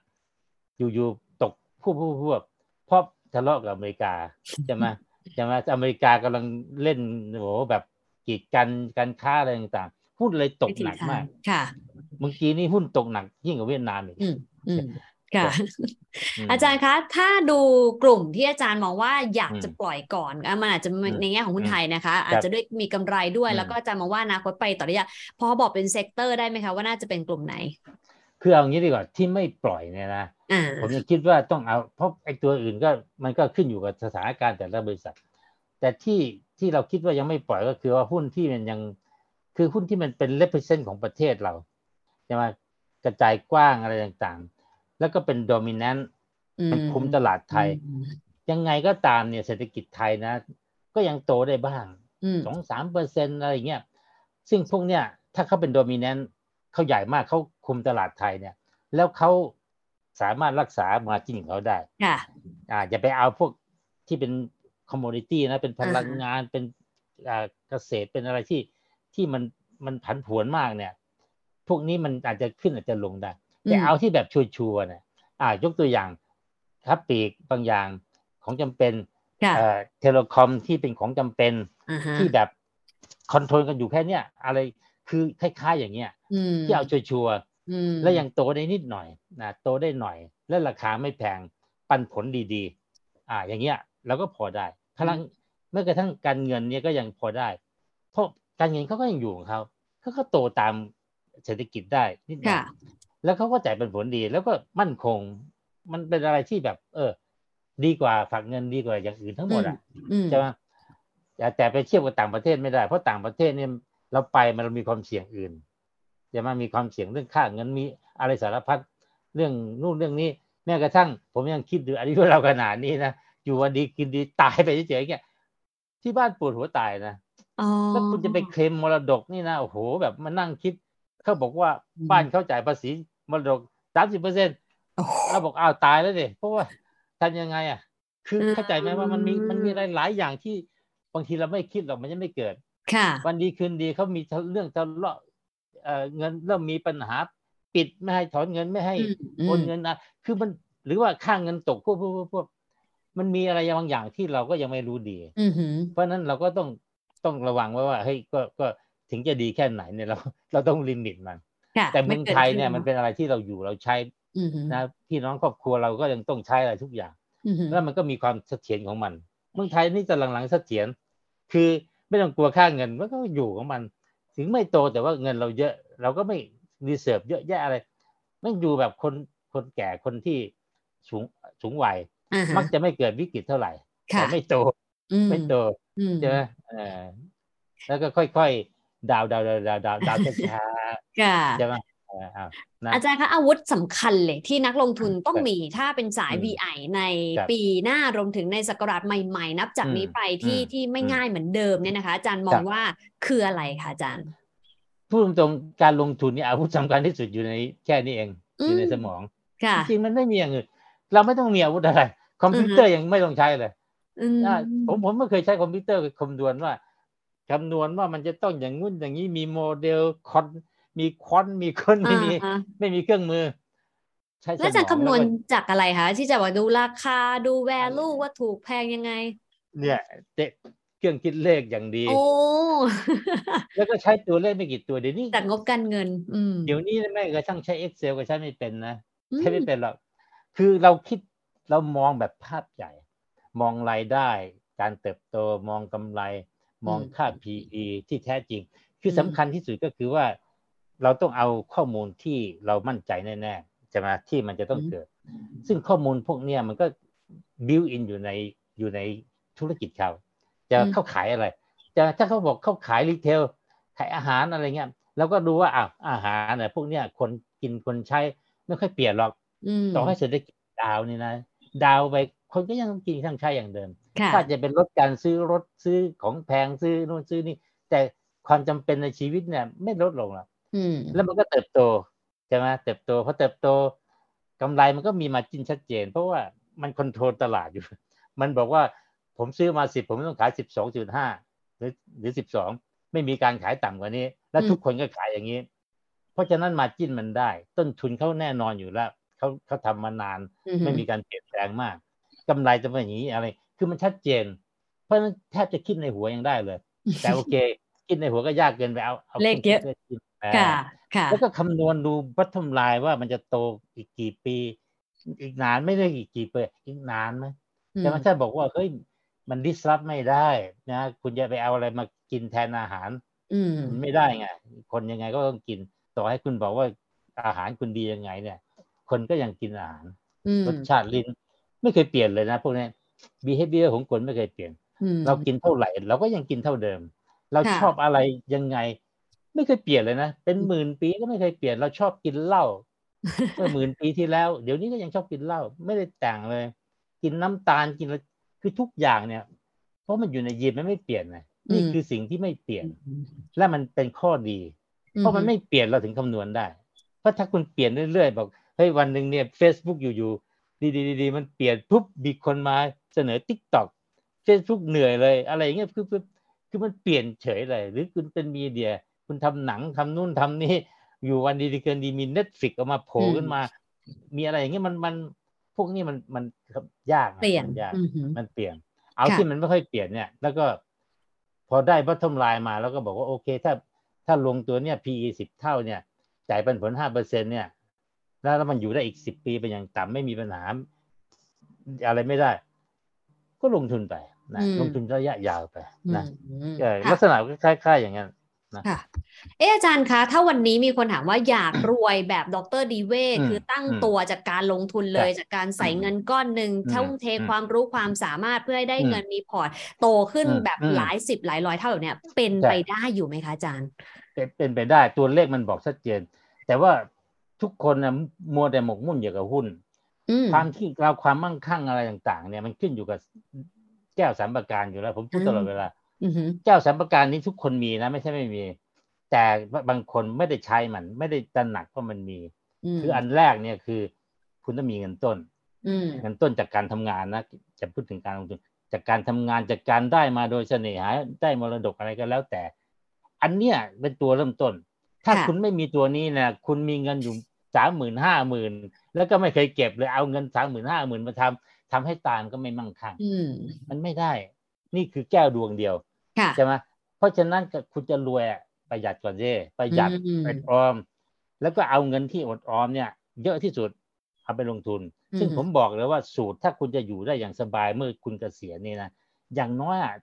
อยู่ๆตกพวบพวบพวบเพราะทะเลาะกับอเมริกาใช่ไหมใช่ไหมอเมริกากำลังเล่นโอ้โหแบบกีดกันการค้าอะไรต่างๆ หุ้นเลยตกวิธีหนักทางมาก ค่ะเมื่อกี้นี่หุ้นตกหนักยิ่งกว่าเวียดนามอีกอืมอืมค่ะมอาจารย์คะถ้าดูกลุ่มที่อาจารย์มองว่าอยากอืมจะปล่อยก่อนอะมันอาจจะอืมในแง่ของหุ้นอืมไทยนะคะ อาจจะด้วยมีกำไรด้วยอืมแล้วก็อาจารย์มองว่าอนาคตไปต่อระยะพอบอกเป็น sector ได้ไหมคะว่าน่าจะเป็นกลุ่มไหน คือเอางี้ดีกว่าที่ไม่ปล่อยเนี่ยนะอ่าผมยังคิดว่าต้องเอาเพราะไอ้ตัวอื่นก็มันก็ขึ้นอยู่กับสถานการณ์แต่ละบริษัท แต่ที่ที่เราคิดว่ายังไม่ปล่อยก็คือว่าหุ้นที่มันยัง คือหุ้นที่มันเป็น represent ของประเทศเราใช่ไหมกระจายกว้างอะไรต่างๆ แล้วก็เป็น dominant มันคุมตลาดไทยอืมยังไงก็ตามเนี่ยเศรษฐกิจไทยนะ ก็ยังโตได้บ้างอืมสองสามเปอร์เซ็นอะไรอย่างเงี้ยซึ่งพวกเนี้ยถ้าเขาเป็นโดมิเนนต์เขาใหญ่มากเขาคุมตลาดไทยเนี่ย แล้วเขาสามารถรักษา margin ของเขาได้ค่ะอ่าอย่าไปเอาพวกที่เป็น commodity นะ เป็นพลังงานอ่าฮะเป็นอ่าเกษตรเป็นอะไรที่ ที่มันมันผันผวนมากเนี่ย พวกนี้มันอาจจะขึ้นอาจจะลงได้ แต่เอาที่แบบชัวร์ๆเนี่ยอ่ายกตัวอย่างค้าปลีกบางอย่างของจำเป็นค่ะเอ่อ telecom ที่เป็นของจำเป็นอ่าฮะที่แบบคอนโทรลกันอยู่แค่เนี้ยอะไรคือคล้ายๆอย่างเงี้ยอืมที่เอาชัวร์อืมๆแล้วยังโตได้นิดหน่อยนะโตได้หน่อย และราคาไม่แพงปันผลดีๆ อ่า อย่างเงี้ยเราก็พอได้พลังเมื่อกระทั่งการเงินเนี่ยก็ยังพอได้เพราะ การเงินเขาก็ยังอยู่ของเขาเขาก็โตตามเศรษฐกิจได้นิดหน่อค่ะยแล้วเขาก็จ่ายเป็นผลดี แล้วก็มั่นคง มันเป็นอะไรที่แบบ เออ ดีกว่าฝากเงินดีกว่าอย่างอื่นทั้งหมดอะอืมใช่ไหมแต่แต่ไปเทียบกับต่างประเทศไม่ได้ เพราะต่างประเทศเนี่ยเราไปมันเรามีความเสี่ยงอื่นใช่ไหมมีความเสี่ยงเรื่องค่าเงินมีอะไรสารพัดเรื่องนู่นเรื่องนี้แม้กระทั่ง ผมยังคิดดูอายุเราขนาดนี้นะอยู่วันดีกินดีตายไปเฉยๆเงี้ยที่บ้านปวดหัวตายนะอ๋อ แล้วคุณจะไปเคลมมรดกนี่นะโอ้โห แบบมานั่งคิดเขาบอกว่าอืมบ้านเขาจ่ายภาษีมรดกสามสิบเปอร์เซ็นโอ้โหเราบอกอ้าวตายแล้วดิเพราะว่าทำยังไงอะ คืออืมเข้าใจไหมว่ามันมีมันมีอะไรหลายอย่างที่บางทีเราไม่คิดหรอกมันยังไม่เกิด ค่ะ วันดีคืนดีเขามีเรื่องทะเลาะเอ่อเงินเริ่มมีปัญหาปิดไม่ให้ถอนเงินไม่ให้อืมอืมโอนเงินนะคือมันหรือว่าค่าเงินตกพวกพวกพวกพวกมันมีอะไรบางอย่างที่เราก็ยังไม่รู้ดีอือหือเพราะฉะนั้นเราก็ต้อง ต้องระวังไว้ว่าเฮ้ยก็ก็ถึงจะดีแค่ไหนเนี่ยเราเราต้อง limit มันค่ะแต่เมืองกิไทยเนี่ยครึ่มันเป็นอะไรที่เราอยู่เราใช้อือหือนะพี่น้องครอบครัวเราก็ยังต้องใช้อะไรทุกอย่างอือหือแล้วมันก็มีความเสถียรของมัน เมืองไทยนี่จะหลังๆเสถียรคือไม่ต้องกลัวค่าเงินมันก็อยู่ของมัน ถึงไม่โตแต่ว่าเงินเราเยอะ เราก็ไม่ reserve เยอะแยะอะไรมันอยู่แบบคนคนแก่คนที่สูงสูงวัยอ่าฮะมักจะไม่เกิดวิกฤตเท่าไหร่ค่ะแต่ไม่โตอืมไม่โตอืม ใช่ไหมเออแล้วก็ค่อยๆดาวดาวดาวดาวดาวดาวช้าค่ะๆใช่ไหมเออเอานะอาจารย์คะอาวุธสำคัญเลยที่นักลงทุนต้องครับมีถ้าเป็นสายอืม VI ในครับปีหน้ารวมถึงในศักราชใหม่ ๆ นับจากอืมนี้ไปที่อืมที่ไม่อืมง่ายเหมือนเดิมเนี่ยนะคะ อาจารย์มอครังบว่าคืออะไรคะอาจารย์พูดตรงๆการลงทุนเนี่ยอาวุธสำคัญที่สุดอยู่ในแค่นี้เองอืมอยู่ในสมองค่ะจริงๆมันไม่มีอย่างอื่นเราไม่ต้องมีอาวุธอะไร คอมพิวเตอร์ยังไม่ต้องใช้เลยอืมอ่า ผมผมไม่เคยใช้คอมพิวเตอร์คำนวณว่าคำนวณว่ามันจะต้องอย่างงู้นอย่างนี้มีโมเดลคอนมีควอนมีคนไม่มีอ่าฮะไม่มีเครื่องมือใช้สมแล้วอาจารย์องคำนวณแล้ก็จากอะไรคะที่จะว่าดูราคาดู value ว่าถูกแพงยังไง เนี่ยเตะเครื่องคิดเลขอย่างดี โอ้ แล้วก็ใช้ตัวเลขไม่กี่ตัวเดี๋ยวนี้จากงบการเงิน อืมเดี๋ยวนี้แม่กระทั่งใช้ Excel ก็ใช้ไม่เป็นนะอืมใช้ไม่เป็นหรอกคือเราคิดเรามองแบบภาพใหญ่ มองรายได้ การเติบโตมองกำไร มองค่า PE ที่แท้จริง คือสำคัญที่สุดก็คือว่า เราต้องเอาข้อมูลที่เรามั่นใจแน่ๆใช่ไหมที่มันจะต้องเกิด ซึ่งข้อมูลพวกเนี้ยมันก็ build in อยู่ในอยู่ในธุรกิจเขาจะอืมเข้าขายอะไร จะถ้าเขาบอกเข้าขายรีเทลขายอาหารอะไรเงี้ยเราก็ดูว่าอ้าวอาหารเนี่ยพวกเนี้ยคนกินคนใช้ไม่ค่อยเปลี่ยนหรอกอืมต่อให้เศรษฐกิจดาวนี่นะ ดาวไป คนก็ยังต้องกินทั้งใช้อย่างเดิมค่ะก็อาจจะเป็นลดการซื้อรถซื้อของแพงซื้อนู่นซื้อนี่ แต่ความจำเป็นในชีวิตเนี่ย ไม่ลดลงหรอกอืมแล้วมันก็เติบโตใช่ไหมเติบโตพอเติบโตกำไรมันก็มีมาจิ้นชัดเจน เพราะว่ามันคอนโทรลตลาดอยู่ มันบอกว่าผมซื้อมาสิบผมต้องขายสิบสองจุดห้าหรือหรือสิบสองไม่มีการขายต่ำกว่านี้ แล้วอืมทุกคนก็ขายอย่างนี้ เพราะฉะนั้นมาจิ้นมันได้ ต้นทุนเขาแน่นอนอยู่แล้วเขาเขาทำมานานอืมไม่มีการเปลี่ยนแปลงมาก กำไรจะเป็นอย่างนี้อะไร คือมันชัดเจน เพราะฉะนั้นแทบจะคิดในหัวยังได้เลย แต่โอเค คิดในหัวก็ยากเกินไปเอาเอาเลขเยอะครื่องคิดค่ะอ่าค่ะ แล้วก็คำนวณดูบัตทอมไลน์ว่ามันจะโตอีกกี่ปี อีกนานไม่ได้อีกกี่ปีอีกนานไหมแต่มันถ้าบอกว่าเฮ้ยมันดิสรับไม่ได้นะคุณจะไปเอาอะไรมากินแทนอาหาร อืมมันไม่ได้ไงคนยังไงก็ต้องกิน ต่อให้คุณบอกว่าอาหารคุณดียังไงเนี่ย คนก็ยังกินอาหารอืมรสชาติลิ้น ไม่เคยเปลี่ยนเลยนะพวกนี้ behavior ของคนไม่เคยเปลี่ยนอืมเรากินเท่าไหร่ เราก็ยังกินเท่าเดิม เราค่ะชอบอะไรยังไง ไม่เคยเปลี่ยนเลยนะเป็นหมื่นปีก็ไม่เคยเปลี่ยน เราชอบกินเหล้าเมื่อหมื่นปีที่แล้ว เดี๋ยวนี้ก็ยังชอบกินเหล้าไม่ได้แต่งเลย กินน้ำตาลกินอะไรคือทุกอย่างเนี่ย เพราะมันอยู่ในยีนมันไม่เปลี่ยนนะนี่อืมคือสิ่งที่ไม่เปลี่ยน และมันเป็นข้อดี เพราะมันไม่เปลี่ยนเราถึงคำนวณได้ เพราะถ้าคุณเปลี่ยนเรื่อยๆบอกเฮ้ยวันหนึ่งเนี่ย Facebook อยู่ๆ ดีๆๆๆมันเปลี่ยนปุ๊บมีคนมาเสนอ Tik t o อก Facebook เหนื่อยเลย อะไรอย่างเงี้ยคือคือคือมันเปลี่ยนเฉยเลย หรือคุณเป็นมีเดีย คุณทำหนังทำนู่นทำนี่อยู่วันดีๆเกินดีมี Netflix ออกมาโผล่อืมขึ้นมา มีอะไรอย่างเงี้ยมันมันพวกนี้มันมันยากะเปลี่ยนมันยากอือหือมันเปลี่ยน เอาค่ะที่มันไม่ค่อยเปลี่ยนเนี่ย แล้วก็ พอได้บัตทอมไลน์มาแล้วก็บอกว่าโอเค ถ้าถ้าลงตัวเนี่ย PE สิบเท่าเนี่ยจ่ายปันผลห้าเปอร์เซ็นเนี่ย แล้วแล้วมันอยู่ได้อีกสิบปีเป็นอย่างต่ำไม่มีปัญหาอะไรไม่ได้ ก็ลงทุนไปนะอืมลงทุนระยะยาวไปนะอืมเออค่ะลักษณะก็คล้ายๆอย่างนั้นค่ะเอออาจารย์คะ ถ้าวันนี้มีคนถามว่าอยากรวยแบบดร.นิเวทอืมคือตั้งอืมตัวจากการลงทุนเลยใช่จากการใส่อืมเงินก้อนหนึ่งอืมทุ่มเทอืมความรู้ความสามารถเพื่อให้ได้อืมเงินมีพอร์ตโตขึ้นอืมแบบอืมหลายสิบหลายร้อยเท่าแบบเนี้ยเป็นใช่ไปได้อยู่ไหมคะอาจารย์เป็นเป็นไปได้ตัวเลขมันบอกชัดเจน แต่ว่า ทุกคนนะมัวแต่หมกมุ่นอยู่กับหุ้นอืมความที่เราความมั่งคั่งอะไรต่าง ๆ เนี่ยมันขึ้นอยู่กับแก้วสามประการอยู่แล้ว ผมพูดอืมตลอดเวลาอือหือแก้วสามประการนี้ทุกคนมีนะไม่ใช่ไม่มี แต่บางคนไม่ได้ใช้มัน ไม่ได้ตระหนักว่ามันมีมคืออันแรกเนี่ยคือ คุณต้องมีเงินต้นอืมเงินต้นจากการทำงานนะจะพูดถึงการลงทุนจากการทำงานจากการได้มาโดยเสน่หาได้มรดกอะไรก็แล้วแต่ อันเนี้ยเป็นตัวเริ่มต้น ถ้าค่ะคุณไม่มีตัวนี้นะคุณมีเงินอยู่ สามหมื่นห้าหมื่นแล้วก็ไม่เคยเก็บเลยเอาเงินสามหมื่นห้าหมื่นมาทำทำให้ตายมันก็ไม่มั่งคั่งอืมมันไม่ได้ นี่คือแก้วดวงเดียวค่ะใช่ไหมเพราะฉะนั้นก็คุณจะรวยอะประหยัดก่อนเจ้ประหยัดอืมอดออม แล้วก็เอาเงินที่อดออมเนี่ย เยอะที่สุดเอาไปลงทุน ซึ่งอืมผมบอกเลยว่าสูตรถ้าคุณจะอยู่ได้อย่างสบายเมื่อคุณเกษียณนี่นะอย่างน้อยอะ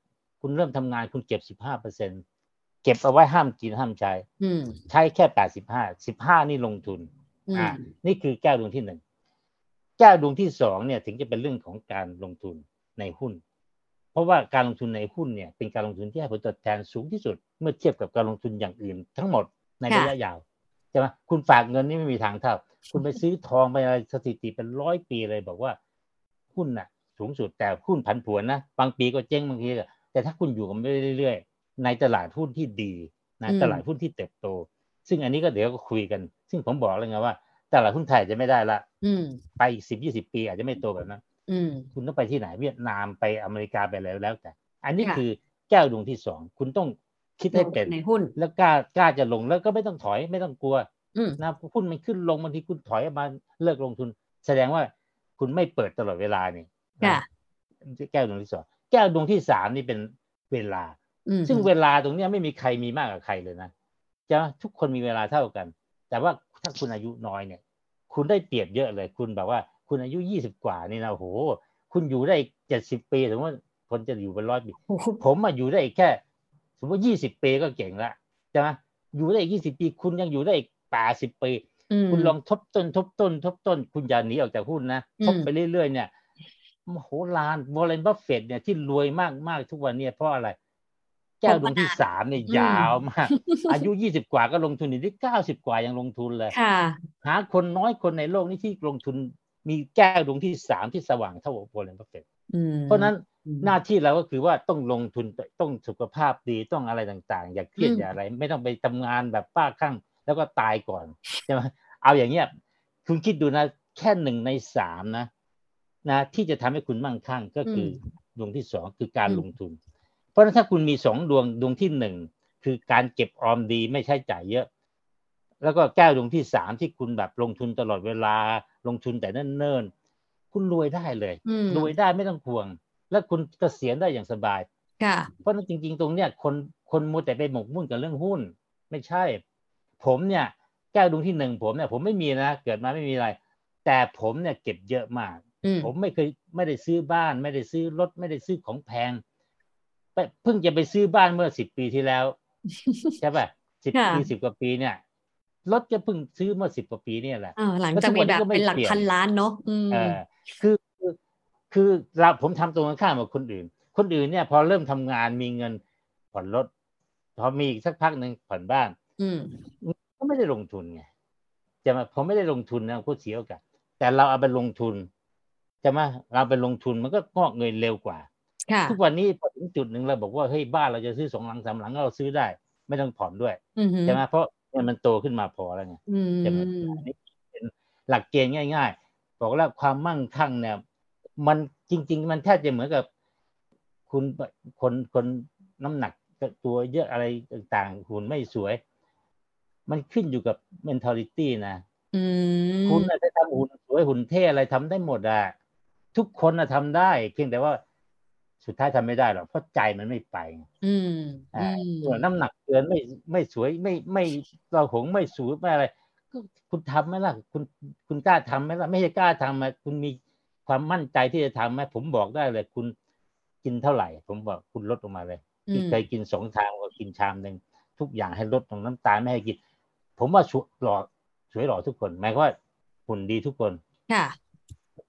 คุณเริ่มทำงานคุณเก็บสิบห้าเปอร์เซ็นเก็บเอาไว้ห้ามกินห้ามใช้อืมใช้แค่แปดสิบห้าสิบห้านี่ลงทุนอืม อ่านี่คือแก้วดวงที่หนึ่งแก้วดวงที่สองเนี่ยถึงจะเป็นเรื่องของการลงทุนในหุ้น เพราะว่าการลงทุนในหุ้นเนี่ย เป็นการลงทุนที่ให้ผลตอบแทนสูงที่สุด เมื่อเทียบกับการลงทุนอย่างอื่น ทั้งหมดในระยะยาวใช่ไหมคุณฝากเงินนี่ไม่มีทางเท่า คุณไปซื้อทองไปอะไรสถิติเป็นร้อยปีเลยบอกว่าหุ้นน่ะ สูงสุดแต่หุ้นผันผวนนะบางปีก็เจ๊งบางทีก็แต่ถ้าคุณอยู่กันไปเรื่อยๆในตลาดหุ้นที่ดีนะอืมตลาดหุ้นที่เติบโต ซึ่งอันนี้ก็เดี๋ยวก็คุยกัน ซึ่งผมบอกเลยไงว่าตลาดหุ้นไทยจะไม่ได้ละอืมไปอีกสิบยี่สิบปีอาจจะไม่โตแบบนั้นอืมคุณต้องไปที่ไหนเวียดนามไปอเมริกาไปแล้วแล้วแต่ อันนี้ค่ะคือแก้วดวงที่สองคุณต้องคิดให้เป็นในหุ้น แล้วกล้ากล้าจะลงแล้วก็ไม่ต้องถอยไม่ต้องกลัวอืมนะหุ้นมันขึ้นลงบางทีคุณถอยออกมาเลิกลงทุน แสดงว่าคุณไม่เปิดตลอดเวลานี่นะค่ะแก้วดวงที่สองแก้วดวงที่สามนี่เป็นเวลาอืมซึ่งเวลาตรงเนี้ยไม่มีใครมีมากกว่าใครเลยนะจะทุกคนมีเวลาเท่ากัน แต่ว่าถ้าคุณอายุน้อยเนี่ย คุณได้เปรียบเยอะเลย คุณแบบว่า คุณอายุยี่สิบกว่านี่นะโอ้โหคุณอยู่ได้เจ็ดสิบปีสมมติว่าคนจะอยู่เป็นร้อยปีโอ้โหผมมาอยู่ได้อีกแค่ สมมติยี่สิบปีก็เก่งละใช่ไหมอยู่ได้อีกยี่สิบปี คุณยังอยู่ได้อีกแปดสิบปีอืมคุณลองทบต้น ทบต้น ทบต้น คุณอย่าหนีออกจากหุ้นนะอืมทบไปเรื่อยๆเนี่ยมโหฬารวอร์เรนบัฟเฟตเนี่ยที่รวยมากๆทุกวันเนี่ยเพราะอะไรแก้วดวงที่สามเนี่ยยาวมาก อายุยี่สิบกว่าก็ลงทุนอยู่ที่เก้าสิบกว่ายังลงทุนเลยค่ะหาคนน้อยคนในโลกนี้ที่ลงทุนมีแก้วดวงที่สามที่สว่างเท่ากับวอร์เรนบัฟเฟตอืมเพราะฉะนั้นหน้าที่เราก็คือว่าต้องลงทุนต้องสุขภาพดีต้องอะไรต่างๆ อย่าเครียดอย่าอะไร ไม่ต้องไปทำงานแบบป้าข้างแล้วก็ตายก่อนใช่ไหมเอาอย่างเงี้ยคุณคิดดูนะ แค่หนึ่งในสามนะ นะ ที่จะทำให้คุณมั่งคั่งก็คือดวงที่สองคือการลงทุน เพราะฉะนั้นถ้าคุณมีสองดวงดวงที่หนึ่งคือการเก็บออมดีไม่ใช้จ่ายเยอะ แล้วก็แก้วดวงที่สามที่คุณแบบลงทุนตลอดเวลาลงทุนแต่เนิ่นๆคุณรวยได้เลยรวยได้ไม่ต้องห่วง แล้วคุณเกษียณได้อย่างสบายเพราะนั้นจริง ๆ ตรงเนี้ยคนคนมัวแต่ไปหมกมุ่นกับเรื่องหุ้น ไม่ใช่ ผมเนี่ยแก้วดวงที่หนึ่งผมเนี่ยผมไม่มีนะเกิดมาไม่มีอะไร แต่ผมเนี่ยเก็บเยอะมาก ผมไม่เคยไม่ได้ซื้อบ้าน ไม่ได้ซื้อรถไม่ได้ซื้อของแพง เพิ่งจะไปซื้อบ้านเมื่อสิบปีที่แล้ว ใช่ป่ะสิบปีสิบกว่าปีเนี่ยรถจะเพิ่งซื้อเมื่อสิบกว่าปีเนี่ยแหละหลังจากมีแบบเป็นหลักพันล้านเนาะเออคือคือเราผมทำตรงกันข้ามกับคนอื่น คนอื่นเนี่ย พอเริ่มทำงานมีเงินผ่อนรถพอมีสักพักหนึ่งผ่อนบ้าน อืก็ไม่ได้ลงทุนไงจะมาผมไม่ได้ลงทุนนะพูดเสียโอกาสแต่เราเอาไปลงทุนจะมาเราไปลงทุนมันก็งอกเงินเร็วกว่า ทุกวันนี้พอถึงจุดหนึ่งเราบอกว่าเฮ้ยบ้านเราจะซื้อสองหลังสามหลังเราซื้อได้ ไม่ต้องผ่อนด้วยใช่ไหมเพราะมันโตขึ้นมาพอแล้วไงใช่ไหมนี่เป็นหลักเกณฑ์ง่าย ๆ บอกแล้วความมั่งคั่งเนี่ย มันจริง ๆ มันแทบจะเหมือนกับ คุณคนคนน้ำหนักตัวเยอะอะไรต่างๆหุ่นไม่สวย มันขึ้นอยู่กับ mentality นะคุณจะทำหุ่นสวยหุ่นเท่อะไรทำได้หมดอะทุกคนอะทำได้ เพียงแต่ว่า สุดท้ายทำไม่ได้หรอกเพราะใจมันไม่ไปอืมอ่าน้ำหนักเกินไม่ไม่สวยไม่ไม่เราหงไม่สวยไม่อะไรก็คุณทำไหมล่ะ คุณคุณกล้าทำไหมล่ะ ไม่ใช่กล้าทำมาคุณมีความมั่นใจที่จะทำไหมผมบอกได้เลย คุณกินเท่าไหร่ ผมบอกคุณลดลงมาเลยที่เคยกินสองชามก็กินชามหนึ่งทุกอย่างให้ลดตรงน้ำตาลไม่ให้กิน ผมว่าหล่อสวยหล่อทุกคนหมายว่าหุ่นดีทุกคน ค่ะ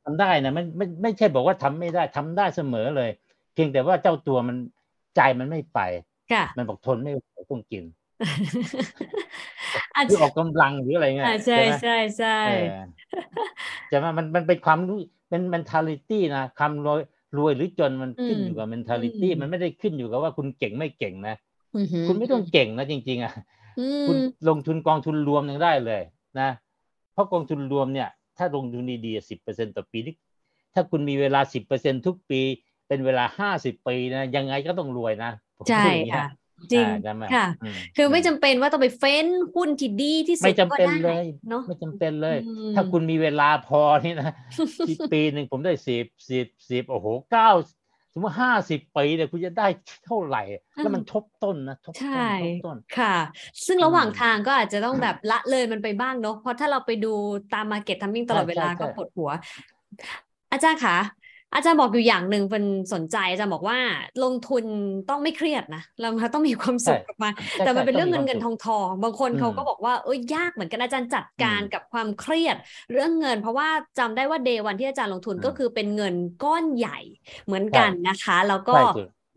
ทำได้นะไม่ไม่ไม่ใช่บอกว่าทำไม่ได้ทำได้เสมอเลย เพียงแต่ว่าเจ้าตัวมันใจมันไม่ไปมันบอกทนไม่ไหวต้องกินหรือออกกำลังหรืออะไรเงี้ยใช่ใช่ใช่จะมามันมันเป็นความรู้เป็น mentality นะคำรวยรวยหรือจนมันขึ้นอยู่กับ mentality มันไม่ได้ขึ้นอยู่กับว่าคุณเก่งไม่เก่งนะคุณไม่ต้องเก่งนะจริง ๆอะคุณลงทุนกองทุนรวมยังได้เลยนะ เพราะกองทุนรวมเนี่ย ถ้าลงทุนดีๆสิบเปอร์เซ็นต่อปีนี่ถ้าคุณมีเวลาสิบเปอร์เซ็นทุกปี เป็นเวลาห้าสิบปีนะ ยังไงก็ต้องรวยนะใช่ค่ะจริงค่ะ คือไม่จำเป็นว่าต้องไปเฟ้นหุ้นที่ดีที่สุดไม่จำเป็นเลยเนาะไม่จำเป็นเลย ถ้าคุณมีเวลาพอนี่นะปีหนึ่งผมได้สิบสิบสิบโอ้โหเก้าสมมติห้าสิบปีเนี่ยคุณจะได้เท่าไหร่ แล้วมันทบต้นนะทบต้นทบต้นค่ะ ซึ่งระหว่างทางก็อาจจะต้องแบบละเลยมันไปบ้างเนาะเพราะถ้าเราไปดูตามมาเก็ตทัมมิ่งตลอดเวลาก็ปวดหัว อาจารย์คะ อาจารย์บอกอยู่อย่างหนึ่งเป็นสนใจอาจารย์บอกว่าลงทุนต้องไม่เครียดนะเราต้องมีความสุขกับมาแต่มันเป็นเรื่องเงินเงินทองทองบางคนเขาก็บอกว่าเอ้ยยากเหมือนกันอาจารย์จัดการกับความเครียด เรื่องเงิน เพราะว่าจำได้ว่าเดย์วันที่อาจารย์ลงทุนก็คือเป็นเงินก้อนใหญ่เหมือนกันนะคะ แล้วก็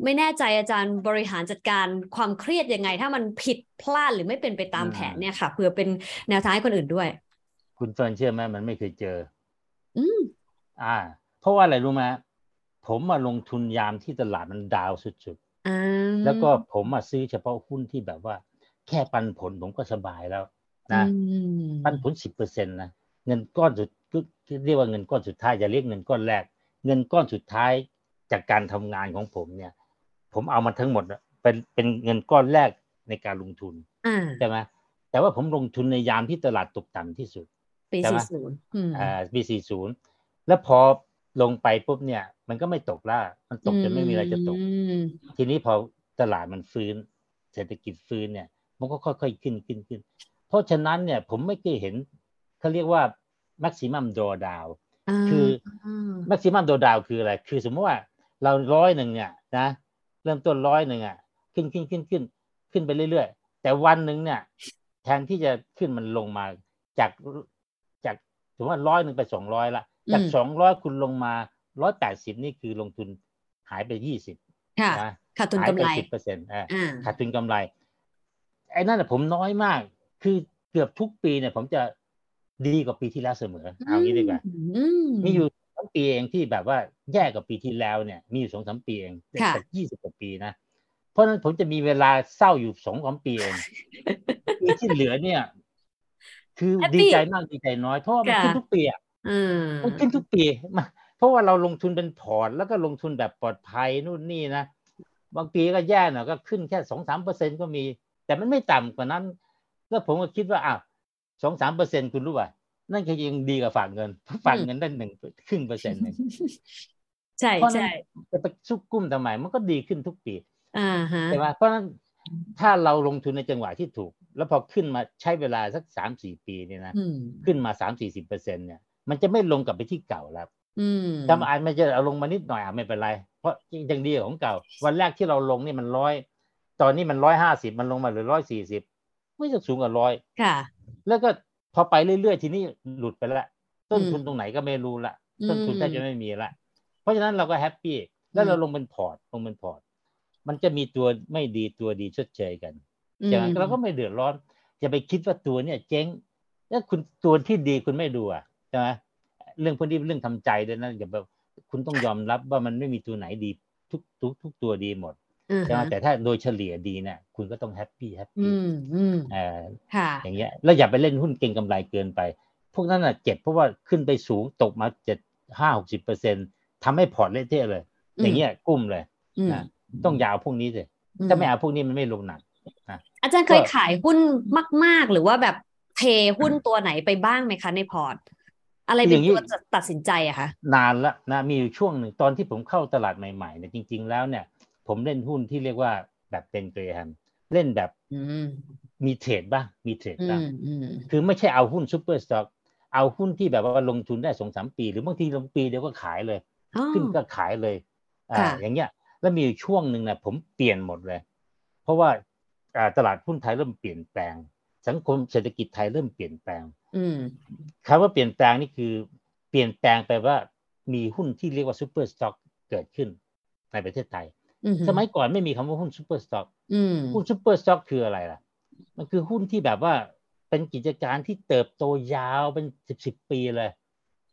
ไม่แน่ใจอาจารย์บริหารจัดการความเครียดยังไง ถ้ามันผิดพลาดหรือไม่เป็นไปตามแผนเนี่ยค่ะเพื่อเป็นแนวทางให้คนอื่นด้วย คุณเฟิร์นเชื่อไหมมันไม่เคยเจอ อืมอ่า เพราะว่าอะไรรู้ไหมผมมาลงทุนยามที่ตลาดมันดาวสุดๆแล้วก็ผมมาซื้อเฉพาะหุ้นที่แบบว่า แค่ปันผลผมก็สบายแล้วนะปันผลสิบเปอร์เซ็นต์นะเงินก้อนสุดเรียกว่าเงินก้อนสุดท้ายจะเรียกเงินก้อนแรก เงินก้อนสุดท้ายจากการทำงานของผมเนี่ย ผมเอามาทั้งหมดเป็นเป็นเงินก้อนแรกในการลงทุนใช่ไหมแต่ว่าผมลงทุนในยามที่ตลาดตกต่ำที่สุดปีสี่ศูนย์อ่าปีสี่ศูนย์แล้วพอ ลงไปปุ๊บเนี่ย มันก็ไม่ตกแล้วมันตกจนไม่มีอะไรจะตก ทีนี้พอตลาดมันฟื้น เศรษฐกิจฟื้นเนี่ย มันก็ค่อยๆขึ้นขึ้นขึ้น เพราะฉะนั้นเนี่ยผมไม่เคยเห็นเขาเรียกว่า maximum drawdown คือ maximum drawdown คืออะไร คือสมมติว่าเราร้อยหนึ่งเนี่ยนะ เริ่มต้นร้อยหนึ่งอะ ขึ้นขึ้นขึ้นขึ้นขึ้นไปเรื่อยๆ แต่วันหนึ่งเนี่ย แทนที่จะขึ้นมันลงมาจากจากสมมติว่าร้อยหนึ่งไปสองร้อยละ จากสองร้อยคุณลงมาร้อยแปดสิบนี่คือลงทุนหายไปยี่สิบนะขาดทุนกำไรสิบเปอร์เซ็นต์ขาดทุนกำไร ไอ้นั่นผมน้อยมาก คือเกือบทุกปีเนี่ย ผมจะดีกว่าปีที่แล้วเสมอ เอางี้ดีกว่ามีอยู่ปีเองที่แบบว่าแย่กว่าปีที่แล้วเนี่ย มีอยู่สองสามปีเองค่ะจากยี่สิบกว่าปีนะเพราะฉะนั้นผมจะมีเวลาเศร้าอยู่สองสามปีเองปีที่เหลือเนี่ย คือ Happy ดีใจมากดีใจน้อยเพราะว่ามันค่ะขึ้นทุกปีอะอื มมันขึ้นทุกปีมาเพราะว่าเราลงทุนเป็นพอร์ตแล้วก็ลงทุนแบบปลอดภัยนู่นนี่นะบางปีก็แย่หน่อยก็ขึ้นแค่สองสามเปอร์เซ็นก็มี แต่มันไม่ต่ำกว่านั้น แล้วผมก็คิดว่าอ้าวสองสามเปอร์เซ็นคุณรู้ป่ะนั่นก็ยังดีกว่าฝากเงินฝากเงินได้หนึ่งครึ่งเปอร์เซ็นต์หนึ่งใช่เพราะฉะนั้นใช่จะไปซุกกุ้มทำไมมันก็ดีขึ้นทุกปีอ่าฮะใช่ไหมเพราะฉะนั้นถ้าเราลงทุนในจังหวะที่ถูก แล้วพอขึ้นมาใช้เวลาสักสามสี่ปีเนี่ยนะอืมขึ้นมาสามสี่สิบเปอร์เซ็นเนี่ย มันจะไม่ลงกลับไปที่เก่าแล้วอืมถ้ามันอาจมันจะเอาลงมานิดหน่อยอะไม่เป็นไร เพราะยังดีกว่าของเก่า วันแรกที่เราลงนี่มันร้อยตอนนี้มันร้อยห้าสิบมันลงมาเหลือร้อยสี่สิบไม่จะสูงกว่าร้อยค่ะ แล้วก็พอไปเรื่อยๆทีนี้หลุดไปละต้นอืมทุนตรงไหนก็ไม่รู้ละอืมต้นทุนแทบจะไม่มีละเพราะฉะนั้นเราก็ happy แล้วเราอืมลงเป็นพอร์ตลงเป็นพอร์ตมันจะมีตัวไม่ดีตัวดีชดเชยกันอืมใช่ไหมเราก็ไม่เดือดร้อนอย่าไปคิดว่าตัวเนี่ยเจ๊งแล้วคุณตัวที่ดีคุณไม่ดูอะ ใช่ไหมเรื่องพวกนี้เป็นเรื่องทำใจด้วยนะอย่าแบบคุณต้องยอมรับว่ามันไม่มีตัวไหนดีทุกทุกทุกตัวดีหมดอ่าใช่ไหมฮะแต่ถ้าโดยเฉลี่ยดีเนี่ยคุณก็ต้องแฮปปี้แฮปอืปี้มอืมเออค่ะอย่างเงี้ยแล้วอย่าไปเล่นหุ้นเก็งกำไรเกินไป พวกนั้นอะเจ็บเพราะว่าขึ้นไปสูงตกมาเจ็ดห้าหกสิบเปอร์เซ็นทำให้พอร์ตเละเทะเลย อย่างเงี้ยกลุ้มเลยอืมนะต้องยาวพวกนี้สิอืมถ้าไม่เอาพวกนี้มันไม่ลงหนักอาจารย์เคยก็ขายหุ้นมาก ๆ หรือว่าแบบเทหุ้นตัวไหนไปบ้างไหมคะในพอร์ต อะไรเป็นตัวตัดสินใจอะคะนานละนะมีอยู่ช่วงหนึ่งตอนที่ผมเข้าตลาดใหม่ๆเนี่ยจริง ๆ แล้วเนี่ย ผมเล่นหุ้นที่เรียกว่าแบบเป็นเกรแฮมเล่นแบบอืมมี trade บ้างมี trade บ้างอืมอืมคือไม่ใช่เอาหุ้น super stock เอาหุ้นที่แบบว่าลงทุนได้สองสามปี หรือบางทีลงปีเดียวก็ขายเลยอ๋อขึ้นก็ขายเลยอ่าค่ะอย่างเงี้ย แล้วมีอยู่ช่วงหนึ่งนะผมเปลี่ยนหมดเลย เพราะว่าอ่าตลาดหุ้นไทยเริ่มเปลี่ยนแปลง สังคมเศรษฐกิจไทยเริ่มเปลี่ยนแปลงอืม คำว่าเปลี่ยนแปลงนี่คือเปลี่ยนแปลงไปว่ามีหุ้นที่เรียกว่า super stock เกิดขึ้นในประเทศไทยอืมสมัยก่อนไม่มีคำว่าหุ้น super stock อืมหุ้น super stock คืออะไรล่ะ มันคือหุ้นที่แบบว่าเป็นกิจการที่เติบโตยาวเป็นสิบสิบปีเลย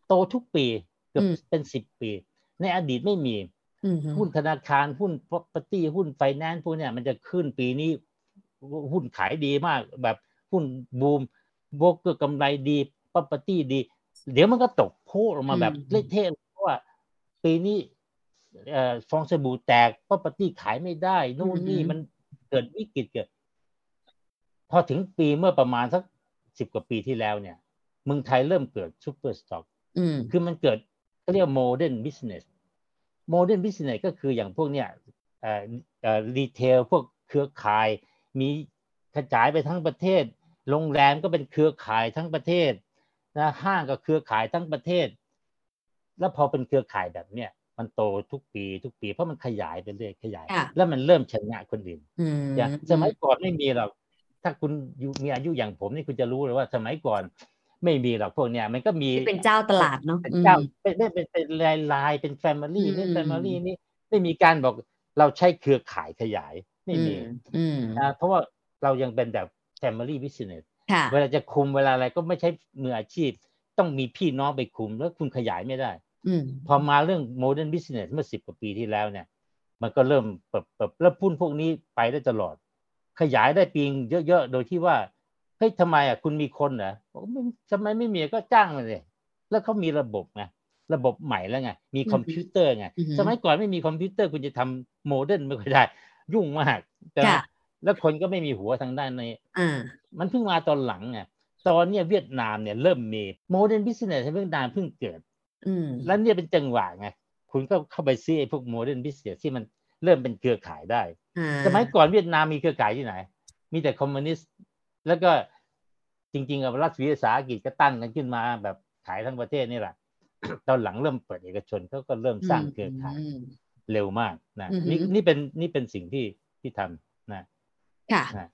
โตทุกปีเกือบเป็นสิบปี ในอดีตไม่มีอืมหุ้นธนาคารหุ้น property หุ้นไฟแนนซ์พวกเนี้ยมันจะขึ้นปีนี้ หุ้นขายดีมากแบบหุ้นบูม โบรกเกอร์กำไรดี property ดี เดี๋ยวมันก็ตกโพลงมาแบบเละเทะเพราะว่า ปีนี้เอ่อฟองสบู่แตก property ขายไม่ได้ นู่นนี่มันเกิดวิกฤตเกิด พอถึงปีเมื่อประมาณสักสิบกว่าปีที่แล้วเนี่ยเมืองไทยเริ่มเกิด super stock อืมคือมันเกิดเขาเรียก modern business modern business ก็คืออย่างพวกเนี้ยเอ่อเอ่อ retail พวกเครือข่ายมีกระจายไปทั้งประเทศ โรงแรมก็เป็นเครือข่ายทั้งประเทศนะห้างก็เครือข่ายทั้งประเทศ แล้วพอเป็นเครือข่ายแบบเนี้ยมันโตทุกปีทุกปี เพราะมันขยายไปเรื่อยขยายค่ะแล้วมันเริ่มชนะคนอื่นอืมอย่างสมัยก่อนไม่มีหรอกถ้าคุณอยู่มีอายุอย่างผมนี่คุณจะรู้เลยว่าสมัยก่อนไม่มีหรอกพวกเนี้ยมันก็มีที่เป็นเจ้าตลาดเนาะเป็นอืมเจ้าเป็นเป็นเป็นเป็นรายรายเป็น family อืมนี่ family นี่ไม่มีการบอกเราใช้เครือข่ายขยายไม่มีอืมนะเพราะว่าเรายังเป็นแบบ Family Business ค่ะเวลาจะคุมเวลาอะไรก็ไม่ใช่มืออาชีพ ต้องมีพี่น้องไปคุมแล้วคุณขยายไม่ได้อืมพอมาเรื่อง Modern Business เมื่อสิบกว่าปีที่แล้วเนี่ย มันก็เริ่มเปิดเปิดแล้วหุ้นพวกนี้ไปได้ตลอด ขยายได้ปีละเยอะๆ โดยที่ว่าเฮ้ยทำไมอะคุณมีคนเหรอบอกไม่ทำไมไม่มีก็จ้างมาเลยแล้วเขามีระบบไงระบบใหม่แล้วไง มีคอมพิวเตอร์ไงอือฮึสมัยก่อนไม่มีคอมพิวเตอร์คุณจะทำ modern ไม่ค่อยได้ ยุ่งมาก แต่ค่ะ แล้วคนก็ไม่มีหัวทางด้านในอ่ามันเพิ่งมาตอนหลังไงตอนเนี้ยเวียดนามเนี่ยเริ่มมี modern business เวียดนามเพิ่งเกิดอืมแล้วเนี่ยเป็นจังหวะไงคุณก็เข้าไปซื้อไอ้พวก modern business ที่มันเริ่มเป็นเครือข่ายได้อ่าสมัยก่อนเวียดนามมีเครือข่ายที่ไหน มีแต่คอมมิวนิสต์แล้วก็จริงๆอะรัฐวิสาหกิจก็ตั้งกันขึ้นมาแบบขายทั้งประเทศนี่แหละตอนหลังเริ่มเปิดเอกชนเขาก็เริ่มสร้างเครือข่ายเร็วมากนะอือฮึนี่นี่เป็นนี่เป็นสิ่งที่ที่ทำนะ ค่ะนะ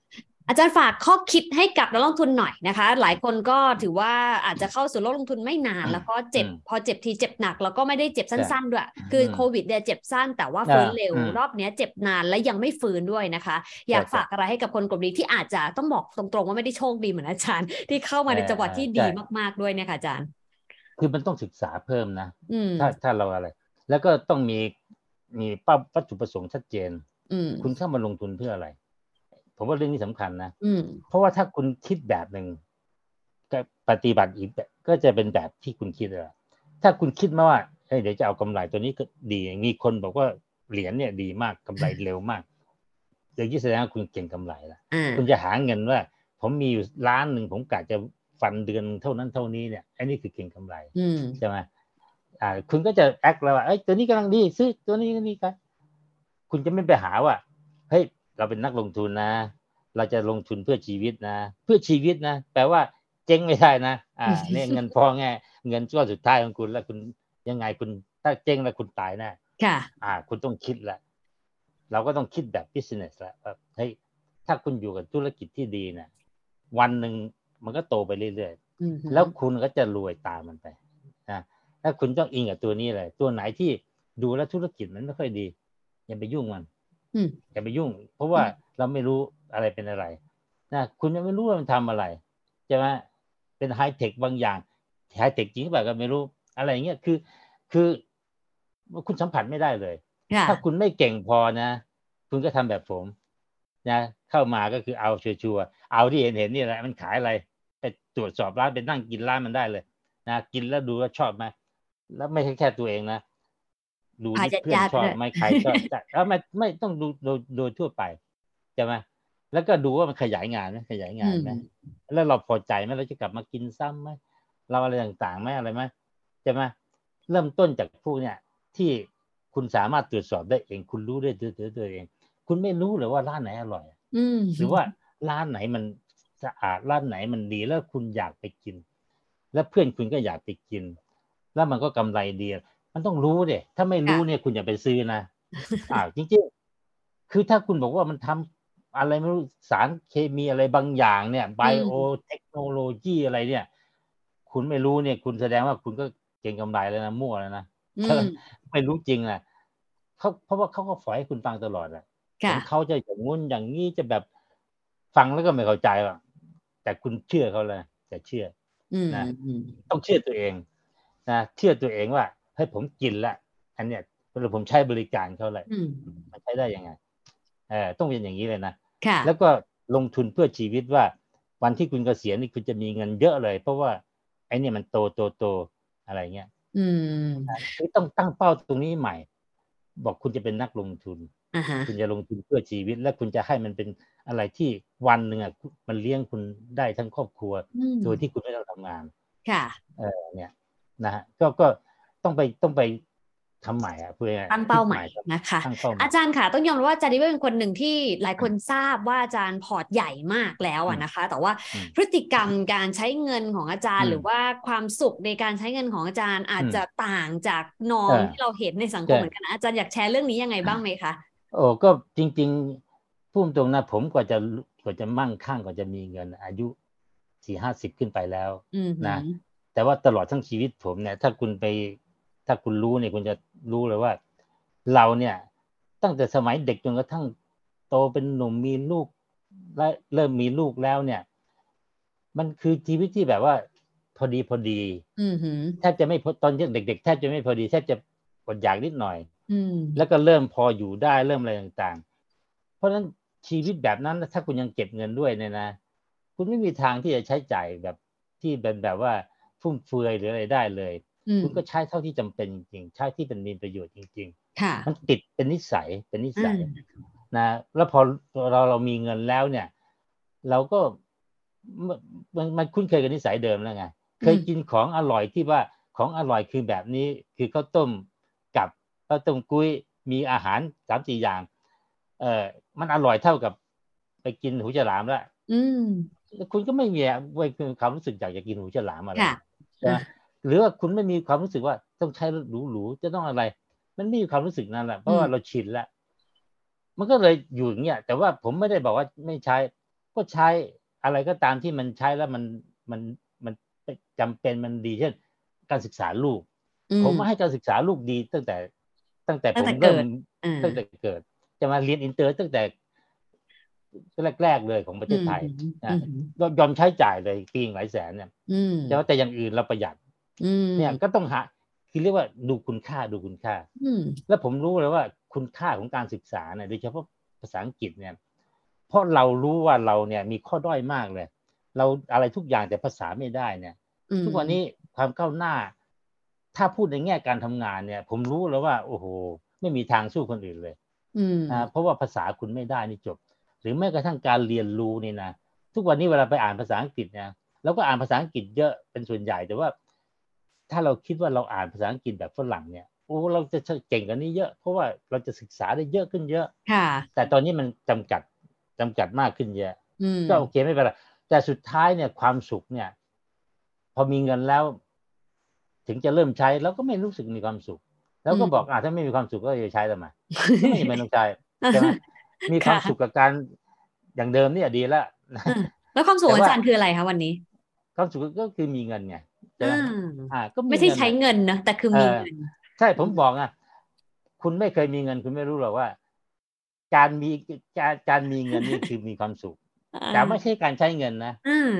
อาจารย์ฝากข้อคิดให้กับนักลงทุนหน่อยนะคะ หลายคนก็ถือว่าอาจจะเข้าสู่โลกลงทุนไม่นาน แล้วก็เจ็บอืมพอเจ็บทีเจ็บหนัก แล้วก็ไม่ได้เจ็บสั้น ๆ ด้วย คืออมโควิดเนี่ยเจ็บสั้นแต่ว่าฟื้นเร็วอืมรอบเนี้ยเจ็บนานและยังไม่ฟื้นด้วยนะคะ อยากใช่ฝากอะไรให้กับคนกลุ่มนี้ที่อาจจะต้องบอกตรงๆว่าไม่ได้โชคดีเหมือนอาจารย์ ที่เข้ามาในเออจังหวะที่ใช่ดีมากๆด้วยเนี่ยค่ะอาจารย์ คือมันต้องศึกษาเพิ่มนะอืมถ้าถ้าเราอะไร แล้วก็ต้องมีมีเป้าวัตถุประสงค์ชัดเจนอืมคุณเข้ามาลงทุนเพื่ออะไร ผมว่าเรื่องนี้สำคัญนะอืมเพราะว่าถ้าคุณคิดแบบหนึ่งก็ปฏิบัติอีกแบบก็จะเป็นแบบที่คุณคิดอะถ้าคุณคิดมาว่าเฮ้ยเดี๋ยวจะเอากำไรตัวนี้ก็ดีมีคนบอกว่าเหรียญเนี่ยดีมากกำไรเร็วมากอย่างนี้แสดงว่าคุณเก่งกำไรละอ่าคุณจะหาเงินว่า ผมมีอยู่ล้านหนึ่งผมกะจะฟันเดือนเท่านั้นเท่านี้เนี่ยอันนี้คือเก่งกำไรอืมใช่ไหมอ่า คุณก็จะแอคแล้วว่าเอ้ยตัวนี้กำลังดีซื้อตัวนี้ก็ดีกันคุณจะไม่ไปหาว่าเฮ้ย เราเป็นนักลงทุนนะ เราจะลงทุนเพื่อชีวิตนะ เพื่อชีวิตนะแปลว่าเจ๊งไม่ได้นะอ่าเนี่ยเงินพอแง่เงินก้อนสุดท้ายของคุณแล้วคุณยังไงคุณถ้าเจ๊งแล้วคุณตายแน่ค่ะ อ่า คุณต้องคิดละเราก็ต้องคิดแบบ business ละว่าเฮ้ยถ้าคุณอยู่กับธุรกิจที่ดีเนี่ยวันหนึ่งมันก็โตไปเรื่อยๆอืมแล้วคุณก็จะรวยตามมันไปนะถ้าคุณต้องอิงกับตัวนี้เลยตัวไหนที่ดูแล้วธุรกิจมันไม่ค่อยดี อย่าไปยุ่งมัน อืมอย่าไปยุ่ง เพราะว่าเราไม่รู้อะไรเป็นอะไรนะคุณยังไม่รู้ว่ามันทำอะไรใช่ไหมเป็นไฮเทคบางอย่างไฮเทคจริงหรือเปล่าก็ไม่รู้ อะไรอย่างเงี้ยคือ คือคุณสัมผัสไม่ได้เลยค่ะถ้าคุณไม่เก่งพอนะ คุณก็ทำแบบผมนะเข้ามาก็คือเอาชัวร์ๆเอาที่เห็นเห็นๆนี่แหละมันขายอะไร ไปตรวจสอบร้านไปนั่งกินร้านมันได้เลย นะกินแล้วดูว่าชอบไหมแล้วไม่ใช่แค่ตัวเองนะ ดูพาที่เพื่อนญาติๆชอบด้วยไหมใครชอบแต่แล้วไม่ไม่ต้องดูโดยโดยทั่วไปใช่ไหมแล้วก็ดูว่ามันขยายงานไหมขยายงานไหมอืมแล้วเราพอใจไหมเราจะกลับมากินซ้ำไหมเราอะไรต่างๆไหมอะไรไหมใช่ไหมเริ่มต้นจากพวกเนี่ย ที่คุณสามารถตรวจสอบได้เอง คุณรู้ได้ด้วยตัวตัวเอง คุณไม่รู้เลยว่าร้านไหนอร่อยอืมหรือว่าร้านไหนมันสะอาดร้านไหนมันดีแล้วคุณอยากไปกิน แล้วเพื่อนคุณก็อยากไปกิน แล้วมันก็กำไรดี มันต้องรู้เดถ้าไม่รู้เนี่ยคุณอย่าไปซื้อนะอ่าจริงๆ คือถ้าคุณบอกว่ามันทำอะไรไม่รู้สารเคมีอะไรบางอย่างเนี่ยไบโอเทคโนโลยีอะไรเนี่ย คุณไม่รู้เนี่ย คุณแสดงว่าคุณก็เก่งกำไรแล้วนะมั่วแล้วนะอืมไม่รู้จริงนะเขาเพราะว่าเขาก็ฝอยให้คุณฟังตลอดอะค่ะของเขาจะอย่างงุ้นอย่างนี้จะแบบฟังแล้วก็ไม่เข้าใจหรอกแต่คุณเชื่อเขาเลยแต่เชื่ออืมนะอืมต้องเชื่อตัวเองนะเชื่อตัวเองว่า เฮ้ยผมกินละอันเนี้ยเวลาผมใช้บริการเขาเลยอืมมันใช้ได้ยังไงเออต้องเป็นอย่างนี้เลยนะค่ะแล้วก็ลงทุนเพื่อชีวิตว่าวันที่คุณเกษียณนี่คุณจะมีเงินเยอะเลย เพราะว่าไอ้เนี่ยมันโตโตโตอะไรเงี้ย อืมคือต้องตั้งเป้าตรงนี้ใหม่ บอกคุณจะเป็นนักลงทุนอ่าฮะคุณจะลงทุนเพื่อชีวิต และคุณจะให้มันเป็นอะไรที่วันหนึ่งอะมันเลี้ยงคุณได้ทั้งครอบครัวอืมโดยที่คุณไม่ต้องทำงาน ค่ะ เออเนี่ยนะฮะก็ก็ ต้องไปต้องไปทำใหม่อะเพื่อตั้งเป้าหมายนะคะตั้งเป้าหมายอาจารย์ค่ะต้องยอมรับว่าอาจารย์ดิเวเป็นคนหนึ่งที่หลายคนทราบว่าอาจารย์พอร์ตใหญ่มากแล้วอะนะคะ แต่ว่าอืมพฤติกรรมการใช้เงินของอาจารย์อืมหรือว่าความสุขในการใช้เงินของอาจารย์อาจอืมจะต่างจากนอมเออที่เราเห็นในสังคมใช่เหมือนกันนะอาจารย์อยากแชร์เรื่องนี้ยังไงบ้างไหมคะโอ้ก็จริงๆพูดตรงนะผมกว่าจะกว่าจะมั่งคั่งกว่าจะมีเงิน อายุสี่ห้าสิบขึ้นไปแล้วอืมนะแต่ว่าตลอดทั้งชีวิตผมเนี่ยถ้าคุณไป ถ้าคุณรู้เนี่ยคุณจะรู้เลยว่า เราเนี่ย ตั้งแต่สมัยเด็กจนกระทั่งโตเป็นหนุ่มมีลูกและเริ่มมีลูกแล้วเนี่ย มันคือชีวิตที่แบบว่า พอดีพอดีอืมหืมแทบจะไม่พอตอนเด็กๆแทบจะไม่พอดีแทบจะอดอยากนิดหน่อยอืมแล้วก็เริ่มพออยู่ได้เริ่มอะไรต่างๆ เพราะฉะนั้นชีวิตแบบนั้นถ้าคุณยังเก็บเงินด้วยเนี่ยนะคุณไม่มีทางที่จะใช้จ่ายแบบที่เป็นแบบว่าฟุ่มเฟือยหรืออะไรได้เลยอืม คุณก็ใช้เท่าที่จำเป็นจริงๆใช้ที่เป็นมีประโยชน์จริงค่ะๆมันติดเป็นนิสัยเป็นนิสัยอืมนะแล้วพอเราเรามีเงินแล้วเนี่ย เราก็มันมันมันคุ้นเคยกับนิสัยเดิมแล้วไงเคยกินของอร่อยที่ว่าของอร่อยคือแบบนี้คือข้าวต้มกับข้าวต้มกุ้ยมีอาหารสามสี่อย่าง เออมันอร่อยเท่ากับไปกินหูฉลามแล้วอืมแล้วคุณก็ไม่มีความรู้สึกอยากจะกินหูฉลามอะไรค่ะใช่ไหม หรือว่าคุณไม่มีความรู้สึกว่าต้องใช้หรูๆจะต้องอะไร มันไม่มีความรู้สึกนั้นแหละเพราะว่าอืมเราชินแล้วมันก็เลยอยู่อย่างเงี้ยแต่ว่าผมไม่ได้บอกว่าไม่ใช้ ก็ใช้อะไรก็ตามที่มันใช้แล้วมันมันมันจำเป็นมันดีเช่น การศึกษาลูกอืผมมาให้การศึกษาลูกดีตั้งแต่ ตั้งแต่ตั้ผงมแต่เกิเริ่ดมอ่าตั้งแต่เกิด จะมาเรียนอินเตอร์ตั้งแต่แรกๆเลยของประเทศไทยอืมนะอืมยอมใช้จ่ายเลยปีหนึ่งหลายแสนเนี่ยอืมแต่ว่าแต่อย่างอื่นเราประหยัดอืม เนี่ยก็ต้องหาคือเรียกว่าดูคุณค่าดูคุณค่าอืมแล้วผมรู้เลยว่าคุณค่าของการศึกษาเนี่ยโดยเฉพาะภาษาอังกฤษเนี่ยเพราะเรารู้ว่าเราเนี่ยมีข้อด้อยมากเลย เราอะไรทุกอย่างแต่ภาษาไม่ได้เนี่ยอืมทุกวันนี้ความก้าวหน้า ถ้าพูดในแง่การทำงานเนี่ย ผมรู้แล้วว่า โอ้โห ไม่มีทางสู้คนอื่นเลยอืมนะเพราะว่าภาษาคุณไม่ได้นี่จบ หรือแม้กระทั่งการเรียนรู้นี่นะทุกวันนี้เวลาไปอ่านภาษาอังกฤษเนี่ยเราก็อ่านภาษาอังกฤษเยอะเป็นส่วนใหญ่แต่ว่า ถ้าเราคิดว่าเราอ่านภาษาอังกฤษแบบฝรั่งเนี่ยโอ้เราจะเก่งกันนี้เยอะ เพราะว่าเราจะศึกษาได้เยอะขึ้นเยอะค่ะ แต่ตอนนี้มันจำกัดจำกัดมากขึ้นเยอะอืมก็โอเคไม่เป็นไรแต่สุดท้ายเนี่ยความสุขเนี่ย พอมีเงินแล้ว ถึงจะเริ่มใช้แล้วก็ไม่รู้สึกมีความสุข แล้วก็บอกอ่าถ้าไม่มีความสุขก็จะใช้ทำไมก็ไม่จำเป็นต้องใช้ใช่ไหมมีความสุขกับการอย่างเดิมเนี่ยดีแล้วแล้วความสุขของแต่ว่าอาจารย์คืออะไรคะวันนี้ ความสุขก็คือมีเงินไงใช่ไหมอ่าอ่า ก็ไม่ใช่งินใช้น่ะเงินนะแต่คือมีเออเงิน ใช่ผมบอกอะ คุณไม่เคยมีเงิน คุณไม่รู้หรอกว่า การมีการการมีเงินนี่คือมีความสุข แต่ไม่ใช่การใช้เงินนะอ่า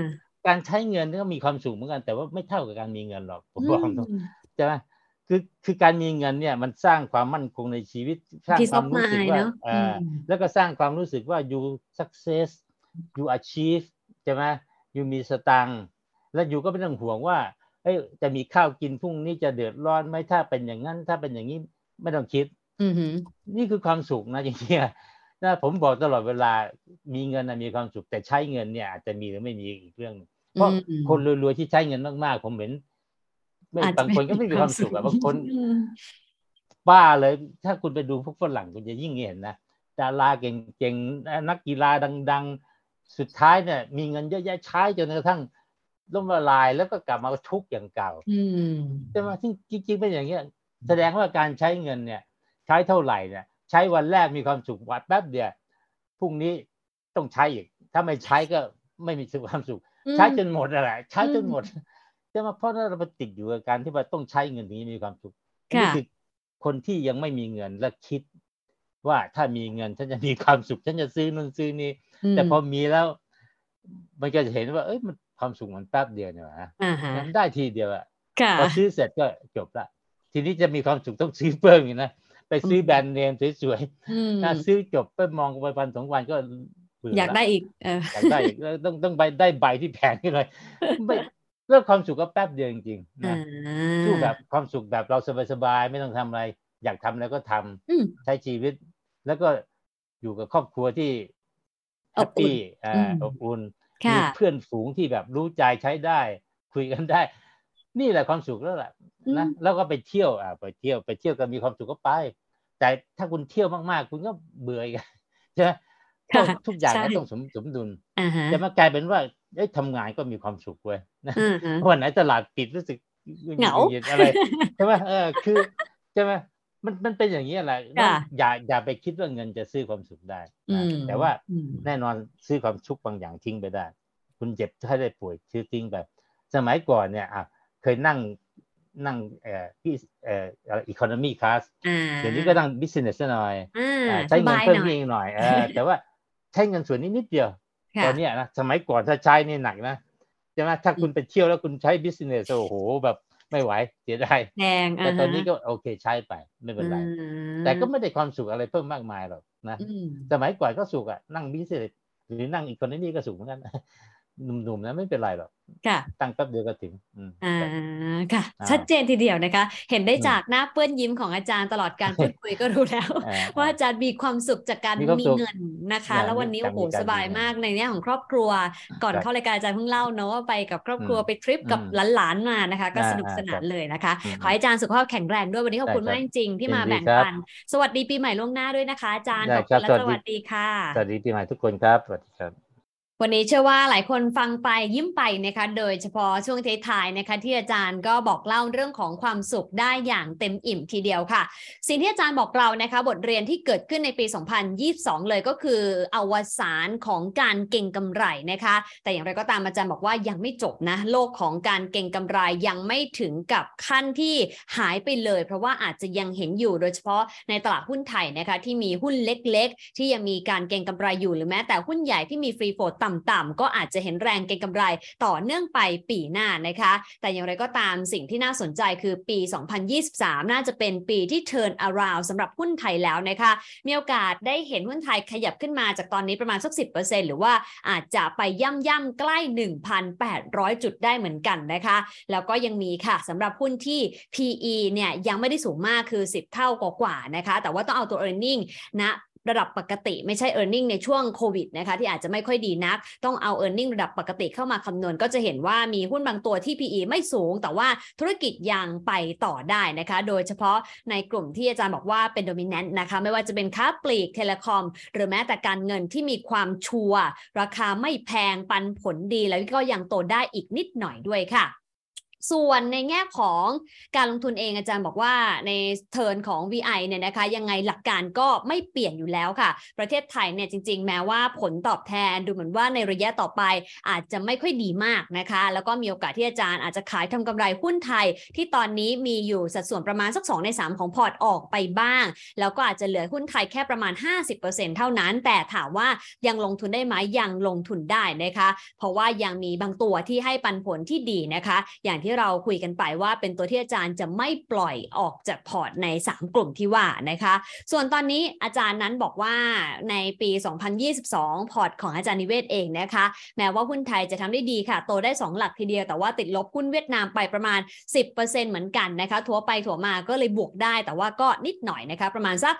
การใช้เงินก็มีความสุขเหมือนกัน แต่ว่าไม่เท่ากับการมีเงินหรอกผมบอกตรงอืมใช่ไหมคือคือการมีเงินเนี่ย มันสร้างความมั่นคงในชีวิตสร้าง Peace ความ of รู้สึก mind ว่าเนอะเอ่ออมแล้วก็สร้างความรู้สึกว่า you success you achieve ใช่ไหม you มีสตังค์แล้วอยู่ก็ไม่ต้องห่วงว่า เอ้ยจะมีข้าวกินพรุ่งนี้จะเดือดร้อนไหมถ้าเป็นอย่างนั้น ถ้าเป็นอย่างนี้ไม่ต้องคิดอือหือนี่คือความสุขนะจริงๆอะนะผมบอกตลอดเวลามีเงินนะมีความสุขแต่ใช้เงินเนี่ยอาจจะมีหรือไม่มีอีกเรื่องหนึ่งเพราะอืมคนรวยๆที่ใช้เงินมากๆผมเห็นไม่อาจจะบางคนก็ไม่มีความสุขอะบางคนอืมบ้าเลย ถ้าคุณไปดูพวกฝรั่งคุณจะยิ่งเห็นนะดาราเก่งๆนักกีฬาดัง ๆ สุดท้ายเนี่ย มีเงินเยอะแยะใช้จนกระทั่ง ล้มละลายแล้วก็กลับมาทุกข์อย่างเก่าอืมใช่ไหมที่จริงๆเป็นอย่างเงี้ย แสดงว่าการใช้เงินเนี่ย ใช้เท่าไหร่เนี่ย ใช้วันแรกมีความสุขวัดแป๊บเดียวพรุ่งนี้ต้องใช้อีก ถ้าไม่ใช้ก็ไม่มีความสุข ใช้จนหมดอะไรใช้จนหมดใช่ไหมเพราะเราไปติดอยู่กับการที่ว่าต้องใช้เงินถึงจะมีความสุขค่ะนี่คือคนที่ยังไม่มีเงินและคิดว่าถ้ามีเงินฉันจะมีความสุขฉันจะซื้อนู่นซื้อนี่แต่พอมีแล้ว มันก็จะเห็นว่า เอ้ยมัน ความสุขมันแป๊บเดียวเนี่ยนะอ่าฮะมันได้ทีเดียวอะค่ะพอซื้อเสร็จก็จบละทีนี้จะมีความสุขต้องซื้อเพิ่มอีกนะไปซื้อแบรนด์เนมสวยอืมๆถ้าซื้อจบไปมองไปวันสองวันก็เบื่ออยากละได้อีกเอออยากได้อีกแล้วต้องต้องไปได้ใบที่แพงขึ้นเลยไม่เลิกความสุขก็แป๊บเดียวจริงๆอ่านะสู้แบบความสุขแบบเราสบายๆไม่ต้องทำอะไร อยากทำอะไรก็ทำอืมใช้ชีวิต แล้วก็อยู่กับครอบครัวที่แฮอบปอุ่นปี้อ่าอืมอบอุ่นค่ะ มีเพื่อนฝูงที่แบบรู้ใจใช้ได้ คุยกันได้ นี่แหละความสุขแล้วแหละนะอืมแล้วก็ไปเที่ยวอ่าไปเที่ยวไปเที่ยวกันมีความสุขก็ไป แต่ถ้าคุณเที่ยวมากๆ คุณก็เบื่ออีกใช่ไหมเพราะค่ะทุกอย่างใช่ก็ต้องสมสมดุลอ่าฮะจะมากลายเป็นว่าเอ้ยทำงานก็มีความสุขเว้ยนะอ่าฮะวันไหนตลาดปิดรู้สึกเหงาหงุดหงิดอะไรใช่ไหมเออคือใช่ไหม มันมันเป็นอย่างนี้แหละค่ะอย่าอย่าไปคิดว่าเงินจะซื้อความสุขได้อืนะมแต่ว่าอืมแน่นอนซื้อความสุขบางอย่างทิ้งไปได้ คุณเจ็บถ้าได้ป่วยซื้อทิ้งไปสมัยก่อนเนี่ยอะเคยนั่งนั่งเอ่อที่เอ่อ economy class อ่าเดี๋ยวนี้ก็นั่ง business หน่อยอ่าอ่าใช้เงินสบายเพิ่มหน่อยขึ้นอีกหน่อยเออแต่ว่าใช้เงินส่วนนี้นิดเดียวค่ะตอนเนี้ยนะสมัยก่อนถ้าใช้นี่หนักนะใช่ไหมถ้าคุณไปเที่ยวแล้วคุณใช้ business โอ้โหแบบ ไม่ไหวเสียดายแพงแต่ตอนนี้ก็โอเคใช้ไปไม่เป็นไรอืมแต่ก็ไม่ได้ความสุขอะไรเพิ่มมากมายหรอกนะอืมสมัยก่อนก็สุขอะนั่งบิสเนสหรือนั่งอีกคนนี้ก็สุขเหมือนกัน หนุ่มๆนะไม่เป็นไรหรอกค่ะตั้งแป๊บเดียวก็ถึงอืมอ่าค่ะอ่าชัดเจนทีเดียวนะคะ เห็นได้อืมจากหน้าเปื้อนยิ้มของอาจารย์ตลอดการพูดคุยก็รู้แล้วอ่าว่าอาจารย์มีความสุขจากการมีความมีสุขเงินนะคะอ่าแล้ววันนี้จากโอ้โหมีการสบายมีเงินมากในแง่ของครอบครัว ก่อนครับเข้ารายการอาจารย์เพิ่งเล่าเนอะว่าไปกับครอบครัวอืมไปทริปกับอืมหลานๆมานะคะ ก็อ่าสนุกสนานครับเลยนะคะอืมขอให้อาจารย์สุขภาพแข็งแรงด้วยวันนี้ขอบคุณได้ครับมากจริงๆที่มายินดีแบ่งครับปัน สวัสดีปีใหม่ล่วงหน้าด้วยนะคะ อาจารย์ได้ขอบครัคุบณและสวัสดีสวัสดีค่ะสวัสดีปีใหม่ทุกคนครับสวัสดีครับ วันนี้เชื่อว่าหลายคนฟังไปยิ้มไปนะคะโดยเฉพาะช่วงท้ายๆนะคะที่อาจารย์ก็บอกเล่าเรื่องของความสุขได้อย่างเต็มอิ่มทีเดียวค่ะ สิ่งที่อาจารย์บอกเรานะคะบทเรียนที่เกิดขึ้นในปี 2022 เลยก็คืออวสานของการเก่งกำไรนะคะ แต่อย่างไรก็ตามอาจารย์บอกว่ายังไม่จบนะโลกของการเก่งกำไรยังไม่ถึงกับขั้นที่หายไปเลย เพราะว่าอาจจะยังเห็นอยู่โดยเฉพาะในตลาดหุ้นไทยนะคะที่มีหุ้นเล็กๆ ที่ยังมีการเก่งกำไรอยู่หรือแม้แต่หุ้นใหญ่ที่มีฟรีโฟลตต่ำๆก็อาจจะเห็นแรงเก็งกำไรต่อเนื่องไปปีหน้านะคะ แต่อย่างไรก็ตามสิ่งที่น่าสนใจคือปี 2023 น่าจะเป็นปีที่ turn around สำหรับหุ้นไทยแล้วนะคะ มีโอกาสได้เห็นหุ้นไทยขยับขึ้นมาจากตอนนี้ประมาณสัก 10%หรือว่าอาจจะไปย่ำย่ำใกล้ 1,800 จุดได้เหมือนกันนะคะ แล้วก็ยังมีค่ะสำหรับหุ้นที่ PE เนี่ยยังไม่ได้สูงมากคือ 10 เท่ากว่าๆนะคะ แต่ว่าต้องเอาตัว e a r n i n g ณ ระดับปกติ ไม่ใช่ e a r n i n g ในช่วงโควิดนะคะที่อาจจะไม่ค่อยดีนัก ต้องเอา e a r n i n g ระดับปกติเข้ามาคำนวณ ก็จะเห็นว่ามีหุ้นบางตัวที่ PE ไม่สูง แต่ว่าธุรกิจยังไปต่อได้นะคะ โดยเฉพาะในกลุ่มที่อาจารย์บอกว่าเป็นโดมิ n a n t นะคะไม่ว่าจะเป็นค้าปลีกเทเลคอม หรือแม้แต่การเงินที่มีความชัวราคาไม่แพงปันผลดีแล้วก็ยังโตได้อีกนิดหน่อยด้วยค่ะ ส่วนในแง่ของการลงทุนเองอาจารย์บอกว่าในเทิร์นของ VI เนี่ยนะคะยังไงหลักการก็ไม่เปลี่ยนอยู่แล้วค่ะ ประเทศไทยเนี่ยจริง ๆ แม้ว่าผลตอบแทนดูเหมือนว่าในระยะต่อไปอาจจะไม่ค่อยดีมากนะคะ แล้วก็มีโอกาสที่อาจารย์อาจจะขายทำกำไรหุ้นไทย ที่ตอนนี้มีอยู่สัดส่วนประมาณสัก 2 ใน 3 ของพอร์ตออกไปบ้าง แล้วก็อาจจะเหลือหุ้นไทยแค่ประมาณ 50%เท่านั้น แต่ถามว่ายังลงทุนได้ไหมยังลงทุนได้นะคะ เพราะว่ายังมีบางตัวที่ให้ปันผลที่ดีนะคะ อย่างที่เราคุยกันไปว่าเป็นตัวที่อาจารย์จะไม่ปล่อยออกจากพอร์ตใน 3 กลุ่มที่ว่านะคะ ส่วนตอนนี้อาจารย์นั้นบอกว่าในปี 2022 พอร์ตของอาจารย์นิเวศเองนะคะ แม้ว่าหุ้นไทยจะทำได้ดีค่ะ โตได้ 2 หลักทีเดียวแต่ว่าติดลบหุ้นเวียดนามไปประมาณ 10%เหมือนกันนะคะถัวไปถัวมาก็เลยบวกได้ แต่ว่าก็นิดหน่อยนะคะประมาณสัก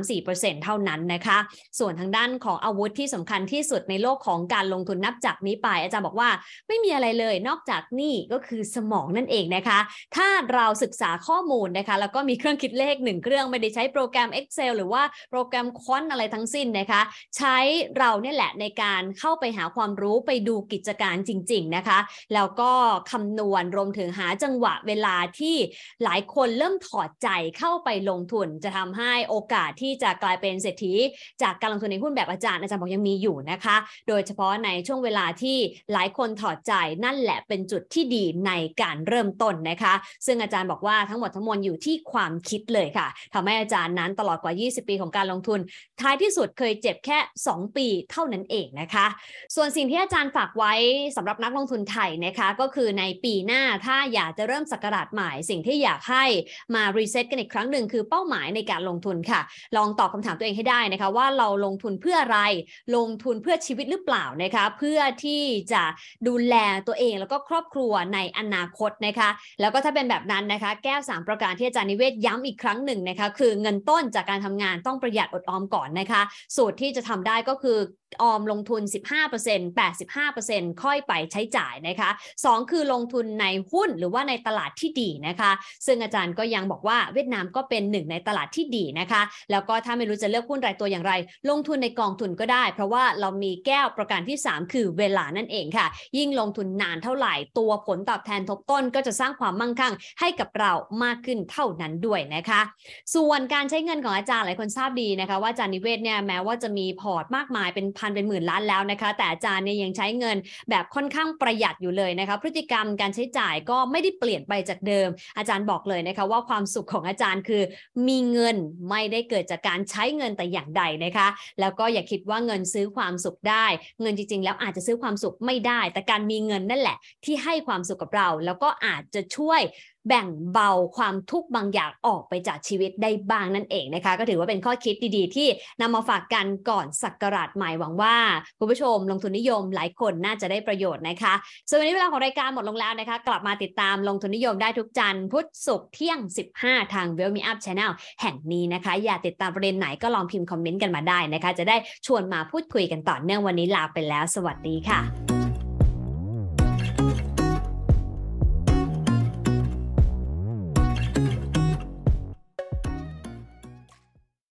2-3-4%เท่านั้นนะคะ ส่วนทางด้านของอาวุธที่สำคัญที่สุดในโลกของการลงทุนนับจากนี้ไป อาจารย์บอกว่าไม่มีอะไรเลยนอกจากนี่ก็คือสมองนั่นเองนะคะ ถ้าเราศึกษาข้อมูลนะคะ แล้วก็มีเครื่องคิดเลขหนึ่งเครื่องไม่ได้ใช้โปรแกรม Excel หรือว่าโปรแกรมคอนอะไรทั้งสิ้นนะคะ ใช้เราเนี่ยแหละในการเข้าไปหาความรู้ไปดูกิจการจริง ๆนะคะ แล้วก็คำนวณรวมถึงหาจังหวะเวลาที่หลายคนเริ่มถอดใจเข้าไปลงทุน จะทำให้โอกาสที่จะกลายเป็นเศรษฐี จากการลงทุนในหุ้นแบบอาจารย์อาจารย์บอกยังมีอยู่นะคะ โดยเฉพาะในช่วงเวลาที่หลายคนถอดใจนั่นแหละเป็นจุดที่ดีในการเริ่มต้นนะคะ ซึ่งอาจารย์บอกว่าทั้งหมดทั้งมวลอยู่ที่ความคิดเลยค่ะทำให้อาจารย์นั้นตลอดกว่า 20 ปีของการลงทุน ท้ายที่สุดเคยเจ็บแค่ 2 ปีเท่านั้นเองนะคะ ส่วนสิ่งที่อาจารย์ฝากไว้สำหรับนักลงทุนไทยนะคะก็คือในปีหน้าถ้าอยากจะเริ่มศักราชใหม่สิ่งที่อยากให้มา reset กันอีกครั้งหนึ่งคือเป้าหมายในการลงทุนค่ะ ลองตอบคำถามตัวเองให้ได้นะคะว่าเราลงทุนเพื่ออะไร ลงทุนเพื่อชีวิตหรือเปล่านะคะ เพื่อที่จะดูแลตัวเองแล้วก็ครอบครัวในอนาคตนะคะแล้วก็ถ้าเป็นแบบนั้นนะคะ แก้ว 3 ประการที่อาจารย์นิเวศย้ำอีกครั้งหนึ่งนะคะคือเงินต้นจากการทำงานต้องประหยัดอดออมก่อนนะคะ สูตรที่จะทำได้ก็คือ ออมลงทุน 15% 85%ค่อยไปใช้จ่ายนะคะ 2 คือลงทุนในหุ้นหรือว่าในตลาดที่ดีนะคะ ซึ่งอาจารย์ก็ยังบอกว่าเวียดนามก็เป็นหนึ่งในตลาดที่ดีนะคะ แล้วก็ถ้าไม่รู้จะเลือกหุ้นรายตัวอย่างไร ลงทุนในกองทุนก็ได้ เพราะว่าเรามีแก้วประการที่ 3 คือเวลานั่นเองค่ะ ยิ่งลงทุนนานเท่าไหร่ตัวผลตอบแทนทบต้นก็จะสร้างความมั่งคั่งให้กับเรามากขึ้นเท่านั้นด้วยนะคะ ส่วนการใช้เงินของอาจารย์หลายคนทราบดีนะคะ ว่าอาจารย์นิเวศเนี่ยแม้ว่าจะมีพอร์ตมากมายเป็นพันเป็นหมื่นล้านแล้วนะคะ แต่อาจารย์เนี่ยยังใช้เงินแบบค่อนข้างประหยัดอยู่เลยนะคะ พฤติกรรมการใช้จ่ายก็ไม่ได้เปลี่ยนไปจากเดิม อาจารย์บอกเลยนะคะ ว่าความสุขของอาจารย์คือ มีเงินไม่ได้เกิดจากการใช้เงินแต่อย่างใดนะคะ แล้วก็อย่าคิดว่าเงินซื้อความสุขได้ เงินจริง ๆ แล้วอาจจะซื้อความสุขไม่ได้ แต่การมีเงินนั่นแหละ ที่ให้ความสุขกับเรา แล้วก็อาจจะช่วย แบ่งเบาความทุกข์บางอย่างออกไปจากชีวิตได้บ้างนั่นเองนะคะ ก็ถือว่าเป็นข้อคิดดีๆ ที่นำมาฝากกันก่อนสักการะใหม่หวังว่าคุณผู้ชมลงทุนนิยมหลายคนน่าจะได้ประโยชน์นะคะส่วนวันนี้เวลาของรายการหมดลงแล้วนะคะ กลับมาติดตามลงทุนนิยมได้ทุกจันทร์พุธศุกร์เที่ยง 15 ทาง w e l l Me Up Channel แห่งนี้นะคะ อยากติดตามประเด็นไหนก็ลองพิมพ์คอมเมนต์กันมาได้นะคะ จะได้ชวนมาพูดคุยกันต่อเนื่องวันนี้ลาไปแล้ว สวัสดีค่ะ